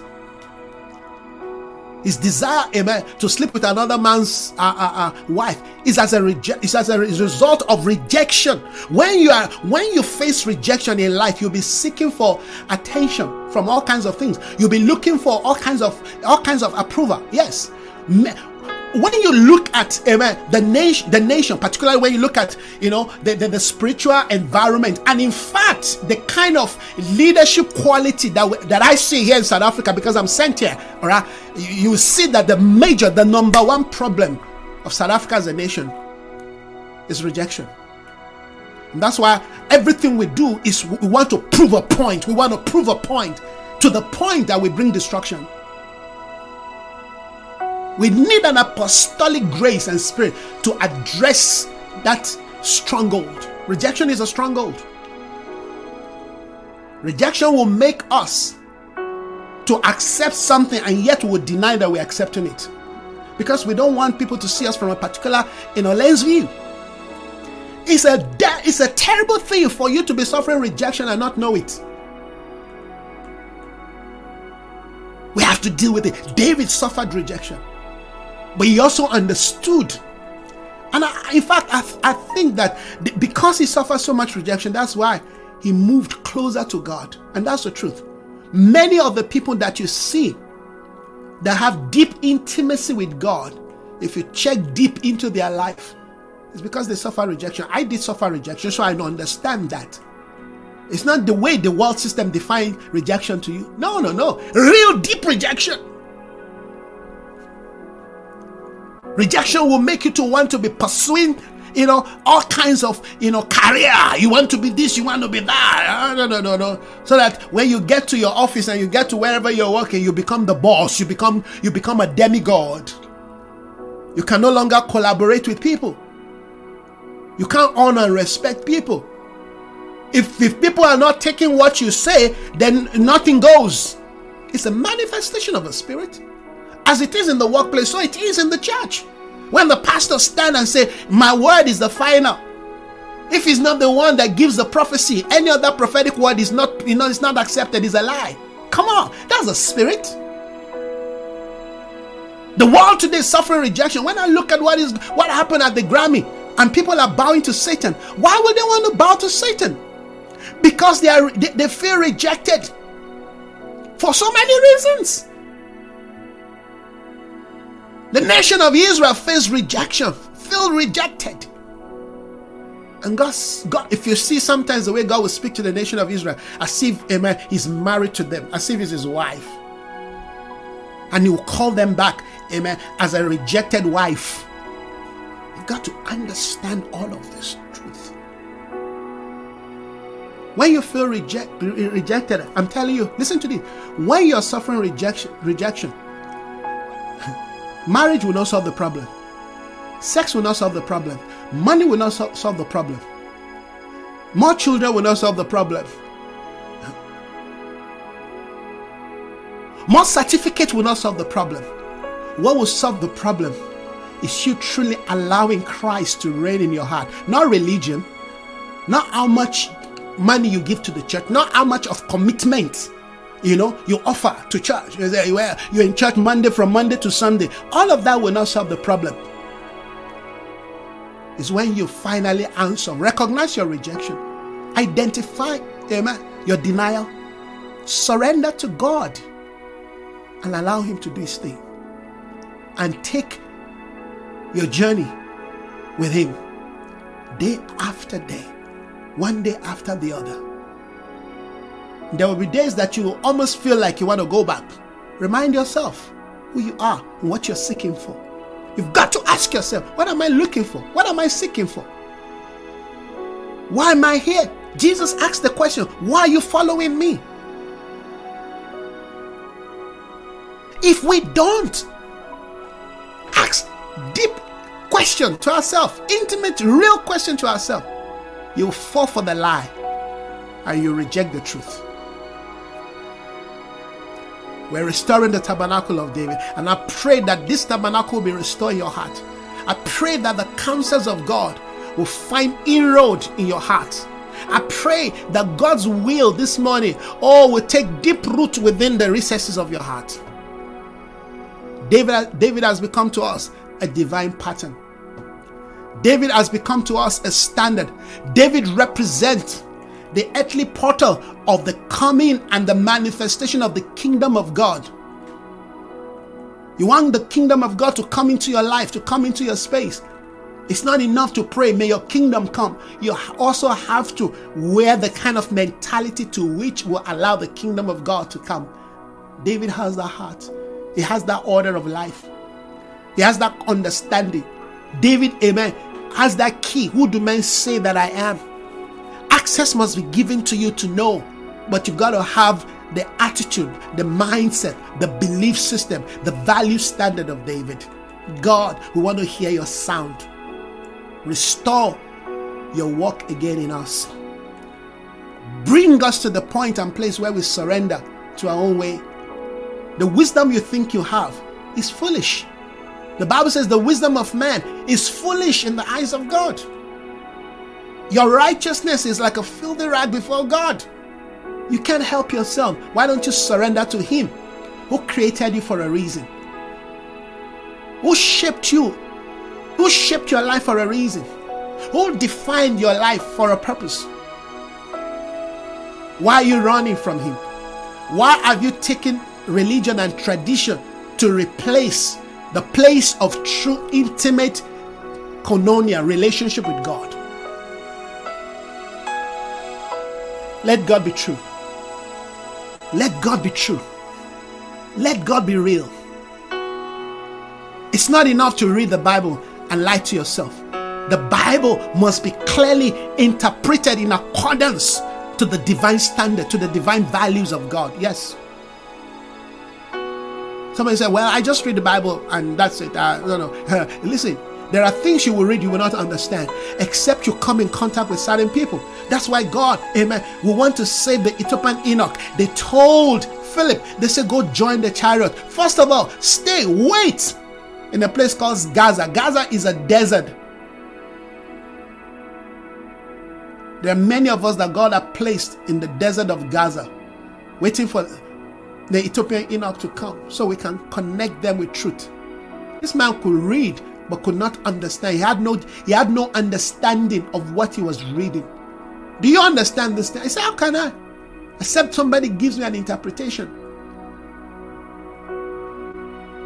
His desire, amen, to sleep with another man's uh, uh, uh, wife is as a is as a result of rejection. When you are when you face rejection in life, you'll be seeking for attention from all kinds of things. You'll be looking for all kinds of all kinds of approval. Yes, when you look at eh, amen, the nation, the nation, particularly when you look at you know the, the, the, spiritual environment, and in fact the kind of leadership quality that that I see here in South Africa, because I'm sent here, all right, you, you see that the major, the number one problem of South Africa as a nation is rejection. And that's why everything we do is we want to prove a point. We want to prove a point to the point that we bring destruction. We need an apostolic grace and spirit to address that stronghold. Rejection is a stronghold. Rejection will make us to accept something and yet we will deny that we're accepting it. Because we don't want people to see us from a particular you know, lens view. It's a de- it's a terrible thing for you to be suffering rejection and not know it. We have to deal with it. David suffered rejection but he also understood. And I, in fact, I, I think that because he suffered so much rejection, that's why he moved closer to God. And that's the truth. Many of the people that you see that have deep intimacy with God, if you check deep into their life, it's because they suffer rejection. I did suffer rejection, so I understand that. It's not the way the world system defines rejection to you. No, no, no. Real deep rejection. Rejection will make you to want to be pursuing, you know, all kinds of, you know, career. You want to be this, you want to be that. Ah, no, no, no, no. So that when you get to your office and you get to wherever you're working, you become the boss. You become, you become a demigod. You can no longer collaborate with people. You can't honor and respect people. If, if people are not taking what you say, then nothing goes. It's a manifestation of a spirit. As it is in the workplace, so it is in the church. When the pastor stand and say, "My word is the final," if he's not the one that gives the prophecy, any other prophetic word is not, you know, it's not accepted. Is a lie. Come on, that's a spirit. The world today is suffering rejection. When I look at what is what happened at the Grammy, and people are bowing to Satan, why would they want to bow to Satan? Because they are they, they feel rejected for so many reasons. The nation of Israel faced rejection, feel rejected. And God, God, if you see sometimes the way God will speak to the nation of Israel, as if, amen, he's married to them, as if he's his wife. And he will call them back, amen, as a rejected wife. You've got to understand all of this truth. When you feel reject, rejected, I'm telling you, listen to this. When you're suffering rejection, rejection, Marriage will not solve the problem. Sex will not solve the problem. Money will not so- solve the problem. More children will not solve the problem. More certificates will not solve the problem. What will solve the problem is you truly allowing Christ to reign in your heart. Not religion, not how much money you give to the church, not how much of commitment you know, you offer to church. You're in church Monday from Monday to Sunday. All of that will not solve the problem. It's when you finally answer, recognize your rejection, identify amen, your denial, surrender to God, and allow Him to do His thing. And take your journey with Him day after day, one day after the other there will be days that you will almost feel like you want to go back. Remind yourself who you are and what you're seeking for. You've got to ask yourself, what am I looking for? What am I seeking for? Why am I here? Jesus asked the question, why are you following me? If we don't ask deep question to ourselves, intimate, real question to ourselves, you fall for the lie and you reject the truth. We're restoring the tabernacle of David, and I pray that this tabernacle will be restored in your heart. I pray that the counsels of God will find inroad in your heart. I pray that God's will this morning, oh, will take deep root within the recesses of your heart. David, David has become to us a divine pattern. David has become to us a standard. David represents the earthly portal of the coming and the manifestation of the kingdom of God. You want the kingdom of God to come into your life, to come into your space. It's not enough to pray, may your kingdom come. You also have to wear the kind of mentality to which will allow the kingdom of God to come. David has that heart, he has that order of life, he has that understanding. David, amen, has that key. Who do men say that I am? Access must be given to you to know, but you've got to have the attitude, the mindset, the belief system, the value standard of David. God, we want to hear your sound. Restore your work again in us. Bring us to the point and place where we surrender to our own way. The wisdom you think you have is foolish. The Bible says the wisdom of man is foolish in the eyes of God. Your righteousness is like a filthy rag before God. You can't help yourself. Why don't you surrender to Him who created you for a reason? Who shaped you? Who shaped your life for a reason? Who defined your life for a purpose? Why are you running from Him? Why have you taken religion and tradition to replace the place of true, intimate, koinonia relationship with God? Let God be true. Let God be true. Let God be real. It's not enough to read the Bible and lie to yourself. The Bible must be clearly interpreted in accordance to the divine standard, to the divine values of God. Yes. Somebody said, Well, I just read the Bible and that's it. Uh, no, no. Listen, there are things you will read you will not understand except you come in contact with certain people. That's why God, amen, will want to save the Ethiopian eunuch. They told Philip, they said, Go join the chariot. First of all, stay, wait in a place called Gaza. Gaza is a desert. There are many of us that God has placed in the desert of Gaza, waiting for the Ethiopian eunuch to come so we can connect them with truth. This man could read but could not understand. He had no he had no understanding of what he was reading. Do you understand this thing? I said, How can I? Except somebody gives me an interpretation.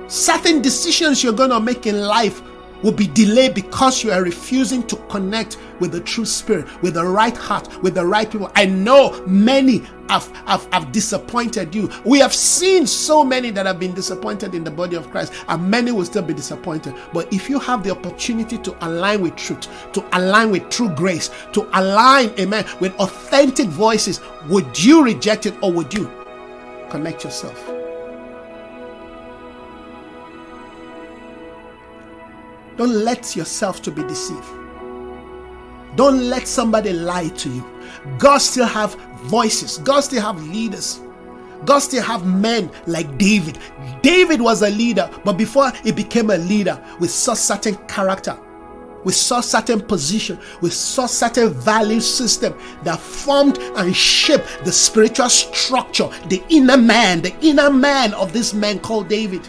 Certain decisions you're to make in life will be delayed because you are refusing to connect with the true spirit, with the right heart, with the right people. I know many have, have, have disappointed you. We have seen so many that have been disappointed in the body of Christ, and many will still be disappointed. But if you have the opportunity to align with truth, to align with true grace, to align, amen, with authentic voices, would you reject it or would you connect yourself? Don't let yourself to be deceived. Don't let somebody lie to you. God still have voices. God still have leaders. God still have men like David. David was a leader, but before he became a leader, we saw certain character. We saw certain position. We saw certain value system that formed and shaped the spiritual structure, the inner man, the inner man of this man called David.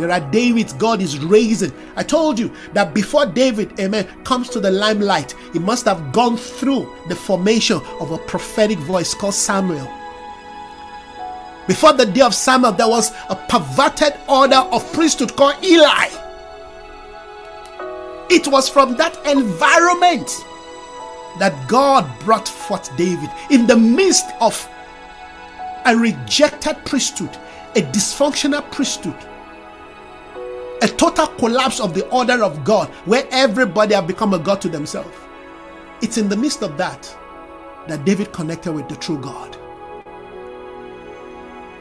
There are Davids God is raising. I told you that before David, amen, comes to the limelight, he must have gone through the formation of a prophetic voice called Samuel. Before the day of Samuel, there was a perverted order of priesthood called Eli. It was from that environment that God brought forth David in the midst of a rejected priesthood, a dysfunctional priesthood a total collapse of the order of God where everybody have become a God to themselves. It's in the midst of that that David connected with the true God.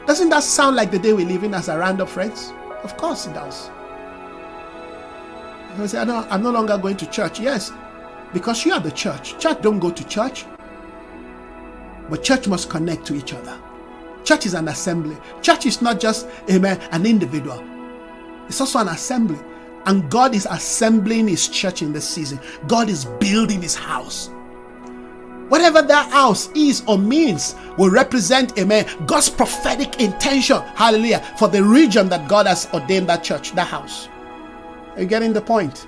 Doesn't that sound like the day we live in as a random friends? Of course it does. I say, I'm no longer going to church. Yes, because you are the church. Church don't go to church. But church must connect to each other. Church is an assembly. Church is not just, amen, an individual. It's also an assembly. And God is assembling his church in this season. God is building his house. Whatever that house is or means will represent, amen, God's prophetic intention, hallelujah, for the region that God has ordained that church, that house. Are you getting the point?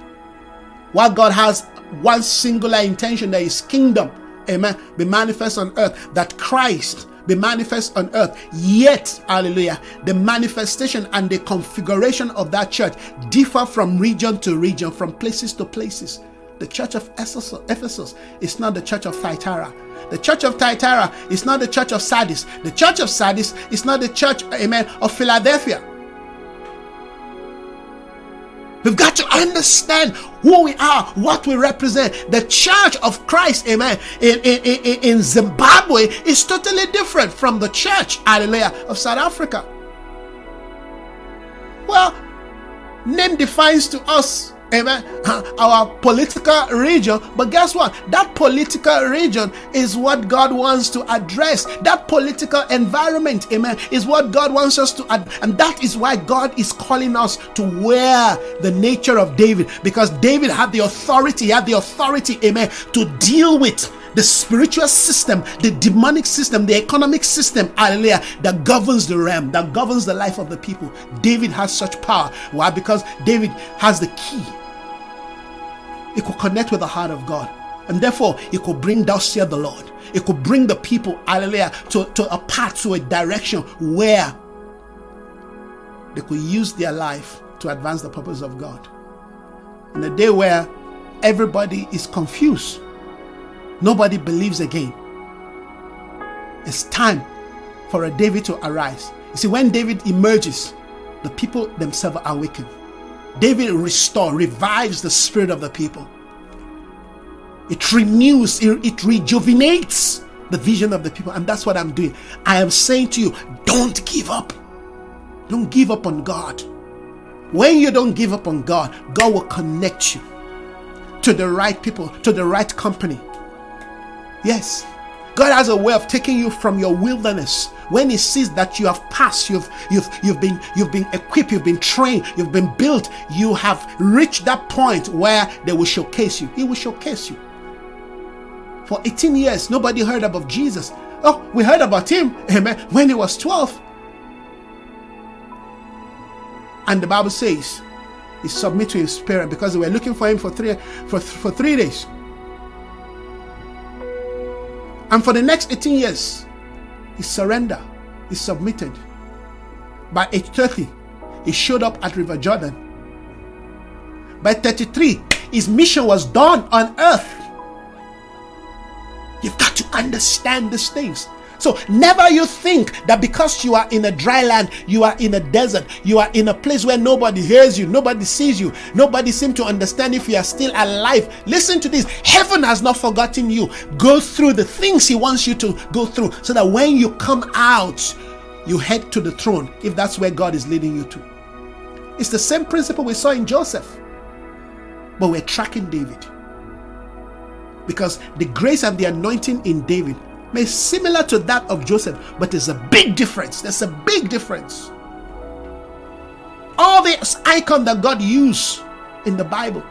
While God has one singular intention, that His kingdom, amen, be manifest on earth, that Christ be manifest on earth. Yet, hallelujah, the manifestation and the configuration of that church differ from region to region, from places to places. The church of Ephesus is not the church of Thyatira. The church of Thyatira is not the church of Sardis. The church of Sardis is not the church, amen, of Philadelphia. We've got to understand who we are, what we represent. The church of Christ, amen, in, in, in, in Zimbabwe is totally different from the church, hallelujah, of South Africa. Well, name defines to us amen, our political region. But guess what? That political region is what God wants to address. That political environment, amen, is what God wants us to, ad- and that is why God is calling us to wear the nature of David, because David had the authority, had the authority, amen, to deal with the spiritual system, the demonic system, the economic system, hallelujah, that governs the realm, that governs the life of the people. David has such power. Why? Because David has the key it could connect with the heart of God. And therefore, it could bring down here the Lord. It could bring the people, hallelujah, to, to a path, to a direction where they could use their life to advance the purpose of God. In a day where everybody is confused, nobody believes again. It's time for a David to arise. You see, when David emerges, the people themselves are awakened. David restores, revives the spirit of the people. It renews, it, it rejuvenates the vision of the people. And that's what I'm doing. I am saying to you, don't give up. Don't give up on God. When you don't give up on God, God will connect you to the right people, to the right company. Yes, God has a way of taking you from your wilderness. When he sees that you have passed you've you've you've been you've been equipped you've been trained you've been built you have reached that point where they will showcase you. He will showcase you. For 18 years nobody heard about jesus. Oh we heard about him amen when he was 12 and the bible says he submitted to his parent because they were looking for him for three for, for three days and for the next 18 years he surrendered, he submitted. By age 30, he showed up at River Jordan. By 33, his mission was done on earth. You've got to understand these things. So never you think that because you are in a dry land, you are in a desert, you are in a place where nobody hears you, nobody sees you, nobody seems to understand if you are still alive. Listen to this. Heaven has not forgotten you. Go through the things he wants you to go through so that when you come out, you head to the throne if that's where God is leading you to. It's the same principle we saw in Joseph. But we're tracking David. Because the grace and the anointing in David may similar to that of Joseph, but there's a big difference. There's a big difference. All the icon that God used in the Bible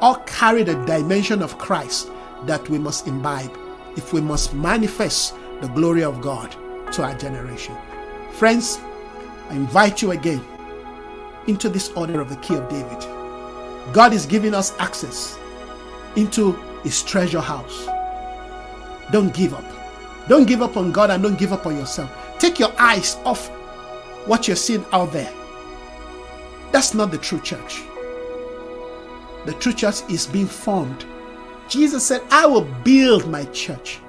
all carry the dimension of Christ that we must imbibe if we must manifest the glory of God to our generation. Friends, I invite you again into this order of the key of David. God is giving us access into his treasure house. Don't give up. Don't give up on God and don't give up on yourself. Take your eyes off what you're seeing out there. That's not the true church. The true church is being formed. Jesus said, I will build my church.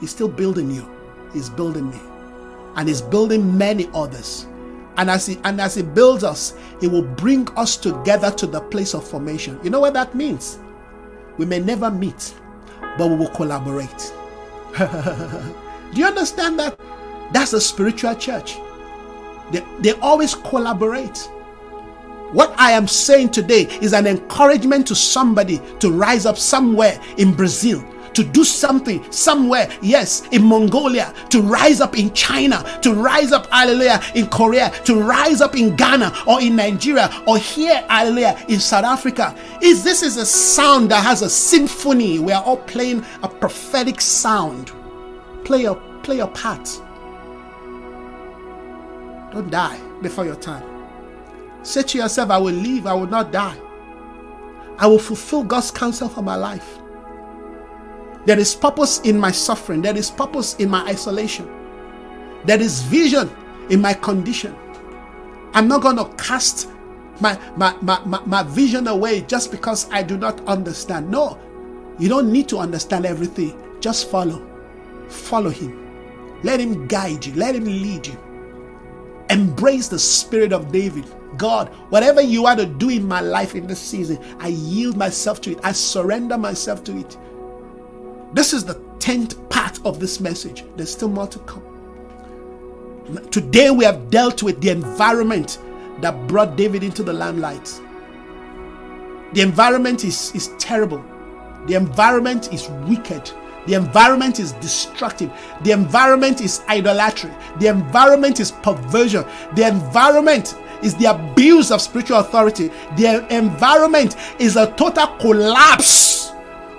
He's still building you. He's building me. And he's building many others. And as he and as he builds us, he will bring us together to the place of formation. You know what that means? We may never meet, but we will collaborate. Do you understand that? That's a spiritual church. They, they always collaborate. What I am saying today is an encouragement to somebody to rise up somewhere in Brazil, to do something somewhere, yes, in Mongolia, to rise up in China, to rise up, hallelujah, in Korea, to rise up in Ghana or in Nigeria or here, hallelujah, in South Africa. Is this is a sound that has a symphony? We are all playing a prophetic sound. Play your play your part. Don't die before your time. Say to yourself, I will live, I will not die. I will fulfill God's counsel for my life. There is purpose in my suffering, there is purpose in my isolation, there is vision in my condition. I'm not going to cast my, my, my, my, my vision away just because I do not understand. No, you don't need to understand everything. Just follow. Follow Him. Let Him guide you, let Him lead you. Embrace the spirit of David. God, whatever you want to do in my life in this season, I yield myself to it. I surrender myself to it. This is the 10th part of this message. There's still more to come. Today we have dealt with the environment that brought David into the limelight. The environment is, is terrible. The environment is wicked. The environment is destructive. The environment is idolatry. The environment is perversion. The environment is the abuse of spiritual authority. The environment is a total collapse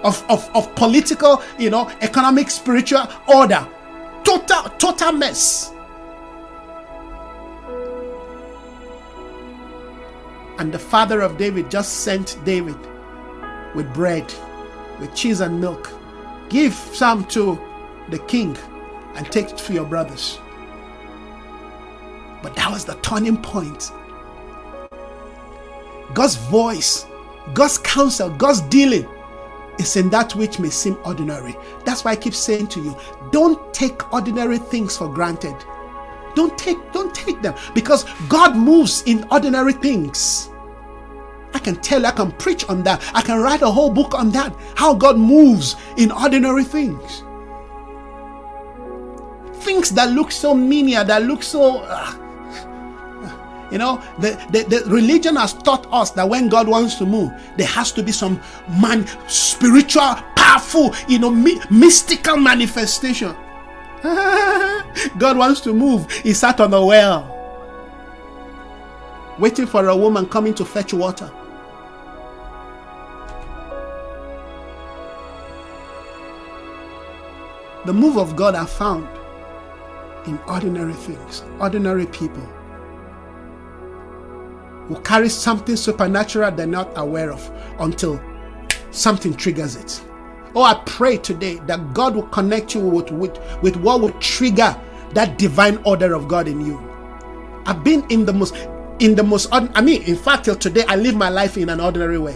of, of, of political, you know, economic, spiritual order. Total, total mess. And the father of David just sent David with bread, with cheese and milk. Give some to the king and take it for your brothers. But that was the turning point. God's voice, God's counsel, God's dealing is in that which may seem ordinary. That's why I keep saying to you, don't take ordinary things for granted. Don't take don't take them because God moves in ordinary things. I can tell, I can preach on that. I can write a whole book on that. How God moves in ordinary things. Things that look so menial, that look so uh, you know, the, the, the, religion has taught us that when God wants to move, there has to be some man, spiritual, powerful, you know, mi- mystical manifestation. God wants to move. He sat on a well, waiting for a woman coming to fetch water. The move of God are found in ordinary things, ordinary people who carry something supernatural they're not aware of until something triggers it. Oh, I pray today that God will connect you with, with, with what will trigger that divine order of God in you. I've been in the most, in the most, I mean, in fact, till today, I live my life in an ordinary way.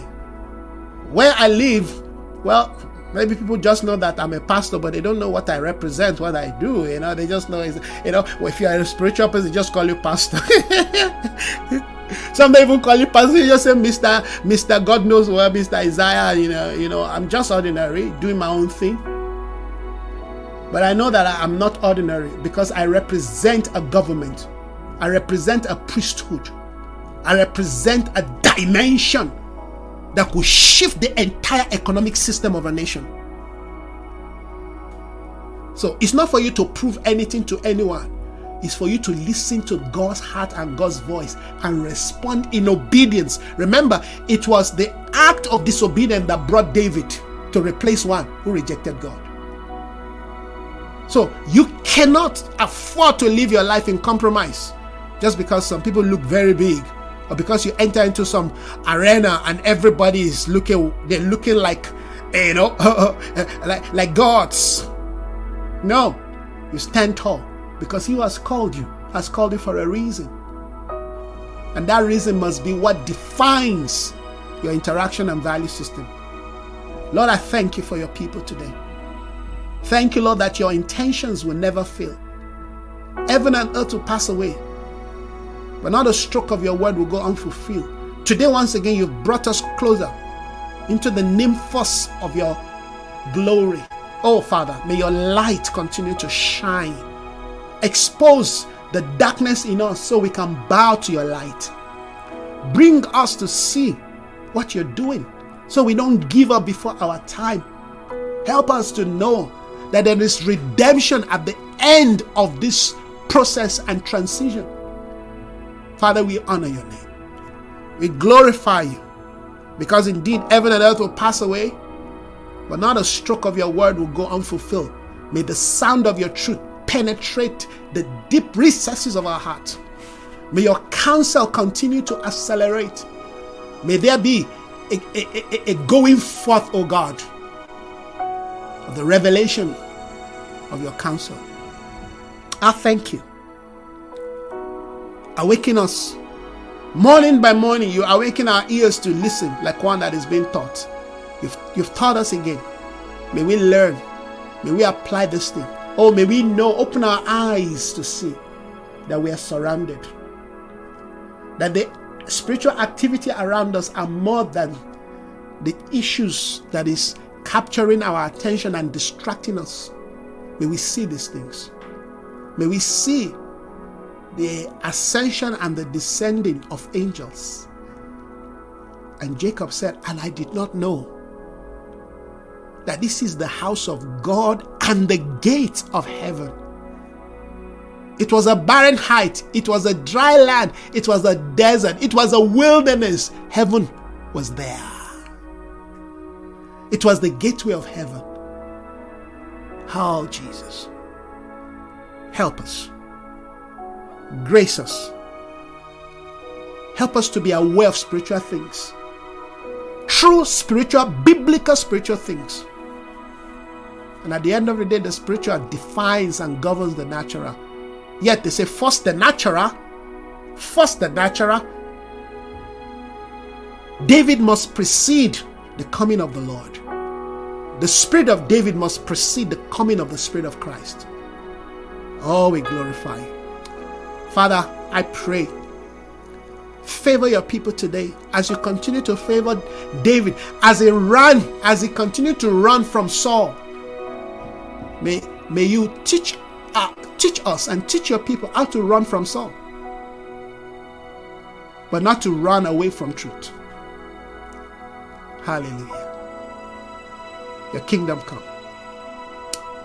Where I live, well, maybe people just know that I'm a pastor, but they don't know what I represent, what I do. You know, they just know, you know, if you're a spiritual person, they just call you pastor. Some even call you pastor. You say Mr. Mr. God knows what, Mr. Isaiah. You know, you know, I'm just ordinary, doing my own thing. But I know that I'm not ordinary because I represent a government. I represent a priesthood. I represent a dimension that could shift the entire economic system of a nation. So it's not for you to prove anything to anyone is for you to listen to God's heart and God's voice and respond in obedience. Remember, it was the act of disobedience that brought David to replace one who rejected God. So you cannot afford to live your life in compromise just because some people look very big or because you enter into some arena and everybody is looking they're looking like you know like like gods. No, you stand tall because He has called you, has called you for a reason. And that reason must be what defines your interaction and value system. Lord, I thank you for your people today. Thank you, Lord, that your intentions will never fail. Heaven and earth will pass away, but not a stroke of your word will go unfulfilled. Today, once again, you've brought us closer into the nymphos of your glory. Oh, Father, may your light continue to shine expose the darkness in us so we can bow to your light. Bring us to see what you're doing so we don't give up before our time. Help us to know that there is redemption at the end of this process and transition. Father, we honor your name. We glorify you because indeed heaven and earth will pass away, but not a stroke of your word will go unfulfilled. May the sound of your truth penetrate the deep recesses of our heart. May your counsel continue to accelerate. May there be a, a, a, a going forth, O oh God, of the revelation of your counsel. I thank you. Awaken us. Morning by morning, you awaken our ears to listen like one that is being taught. You've, you've taught us again. May we learn. May we apply this thing. Oh, may we know, open our eyes to see that we are surrounded. That the spiritual activity around us are more than the issues that is capturing our attention and distracting us. May we see these things. May we see the ascension and the descending of angels. And Jacob said, And I did not know that this is the house of God and the gate of heaven. It was a barren height, it was a dry land, it was a desert, it was a wilderness. Heaven was there. It was the gateway of heaven. How, Jesus? Help us. Grace us. Help us to be aware of spiritual things. True spiritual, biblical spiritual things. And at the end of the day, the spiritual defines and governs the natural. Yet they say, first the natural, first the natural. David must precede the coming of the Lord. The spirit of David must precede the coming of the Spirit of Christ. Oh, we glorify. Father, I pray. Favor your people today as you continue to favor David as he ran, as he continued to run from Saul. May, may you teach, uh, teach us and teach your people how to run from Saul, but not to run away from truth. Hallelujah. Your kingdom come.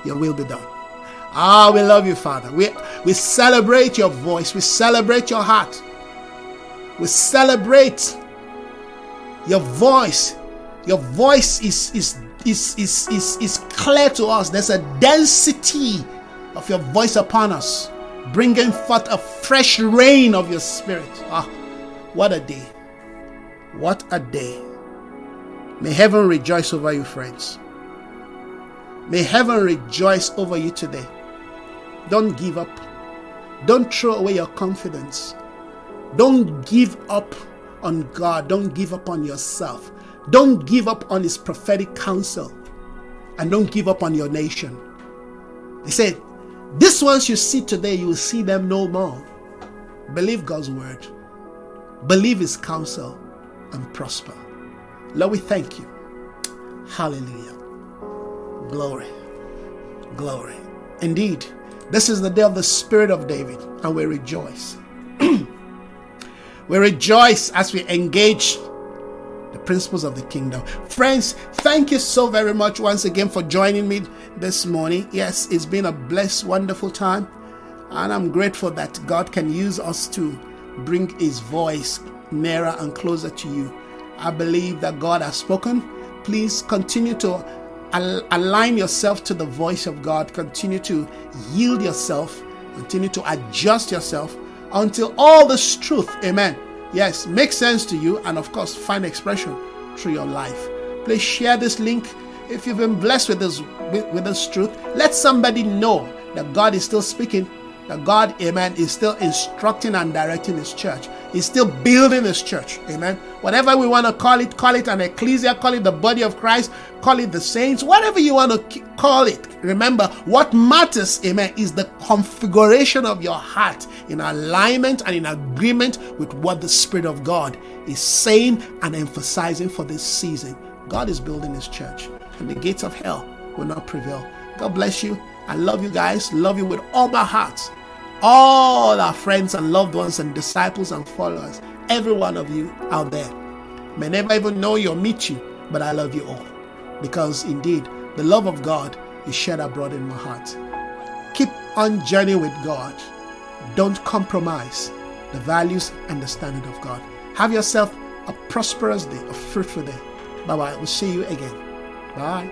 Your will be done. Ah, we love you, Father. We, we celebrate your voice. We celebrate your heart. We celebrate your voice. Your voice is, is, is, is, is, is clear to us. There's a density of your voice upon us, bringing forth a fresh rain of your spirit. Ah, what a day! What a day! May heaven rejoice over you, friends. May heaven rejoice over you today. Don't give up. Don't throw away your confidence. Don't give up on God. Don't give up on yourself. Don't give up on His prophetic counsel. And don't give up on your nation. He said, These ones you see today, you will see them no more. Believe God's word, believe His counsel, and prosper. Lord, we thank you. Hallelujah. Glory. Glory. Indeed, this is the day of the Spirit of David, and we rejoice. we rejoice as we engage the principles of the kingdom. Friends, thank you so very much once again for joining me this morning. Yes, it's been a blessed, wonderful time, and I'm grateful that God can use us to bring His voice nearer and closer to you. I believe that God has spoken. Please continue to align yourself to the voice of God. Continue to yield yourself. Continue to adjust yourself until all this truth, amen. Yes, makes sense to you, and of course, find expression through your life. Please share this link if you've been blessed with this with, with this truth. Let somebody know that God is still speaking that God, amen, is still instructing and directing His church. He's still building His church, amen. Whatever we want to call it, call it an ecclesia, call it the body of Christ, call it the saints, whatever you want to call it. Remember, what matters, amen, is the configuration of your heart in alignment and in agreement with what the Spirit of God is saying and emphasizing for this season. God is building His church, and the gates of hell will not prevail. God bless you. I love you guys. Love you with all my heart all our friends and loved ones and disciples and followers. every one of you out there. May never even know you or meet you, but I love you all. Because indeed, the love of God is shed abroad in my heart. Keep on journey with God. Don't compromise the values and the standard of God. Have yourself a prosperous day, a fruitful day. Bye bye. We'll see you again. Bye.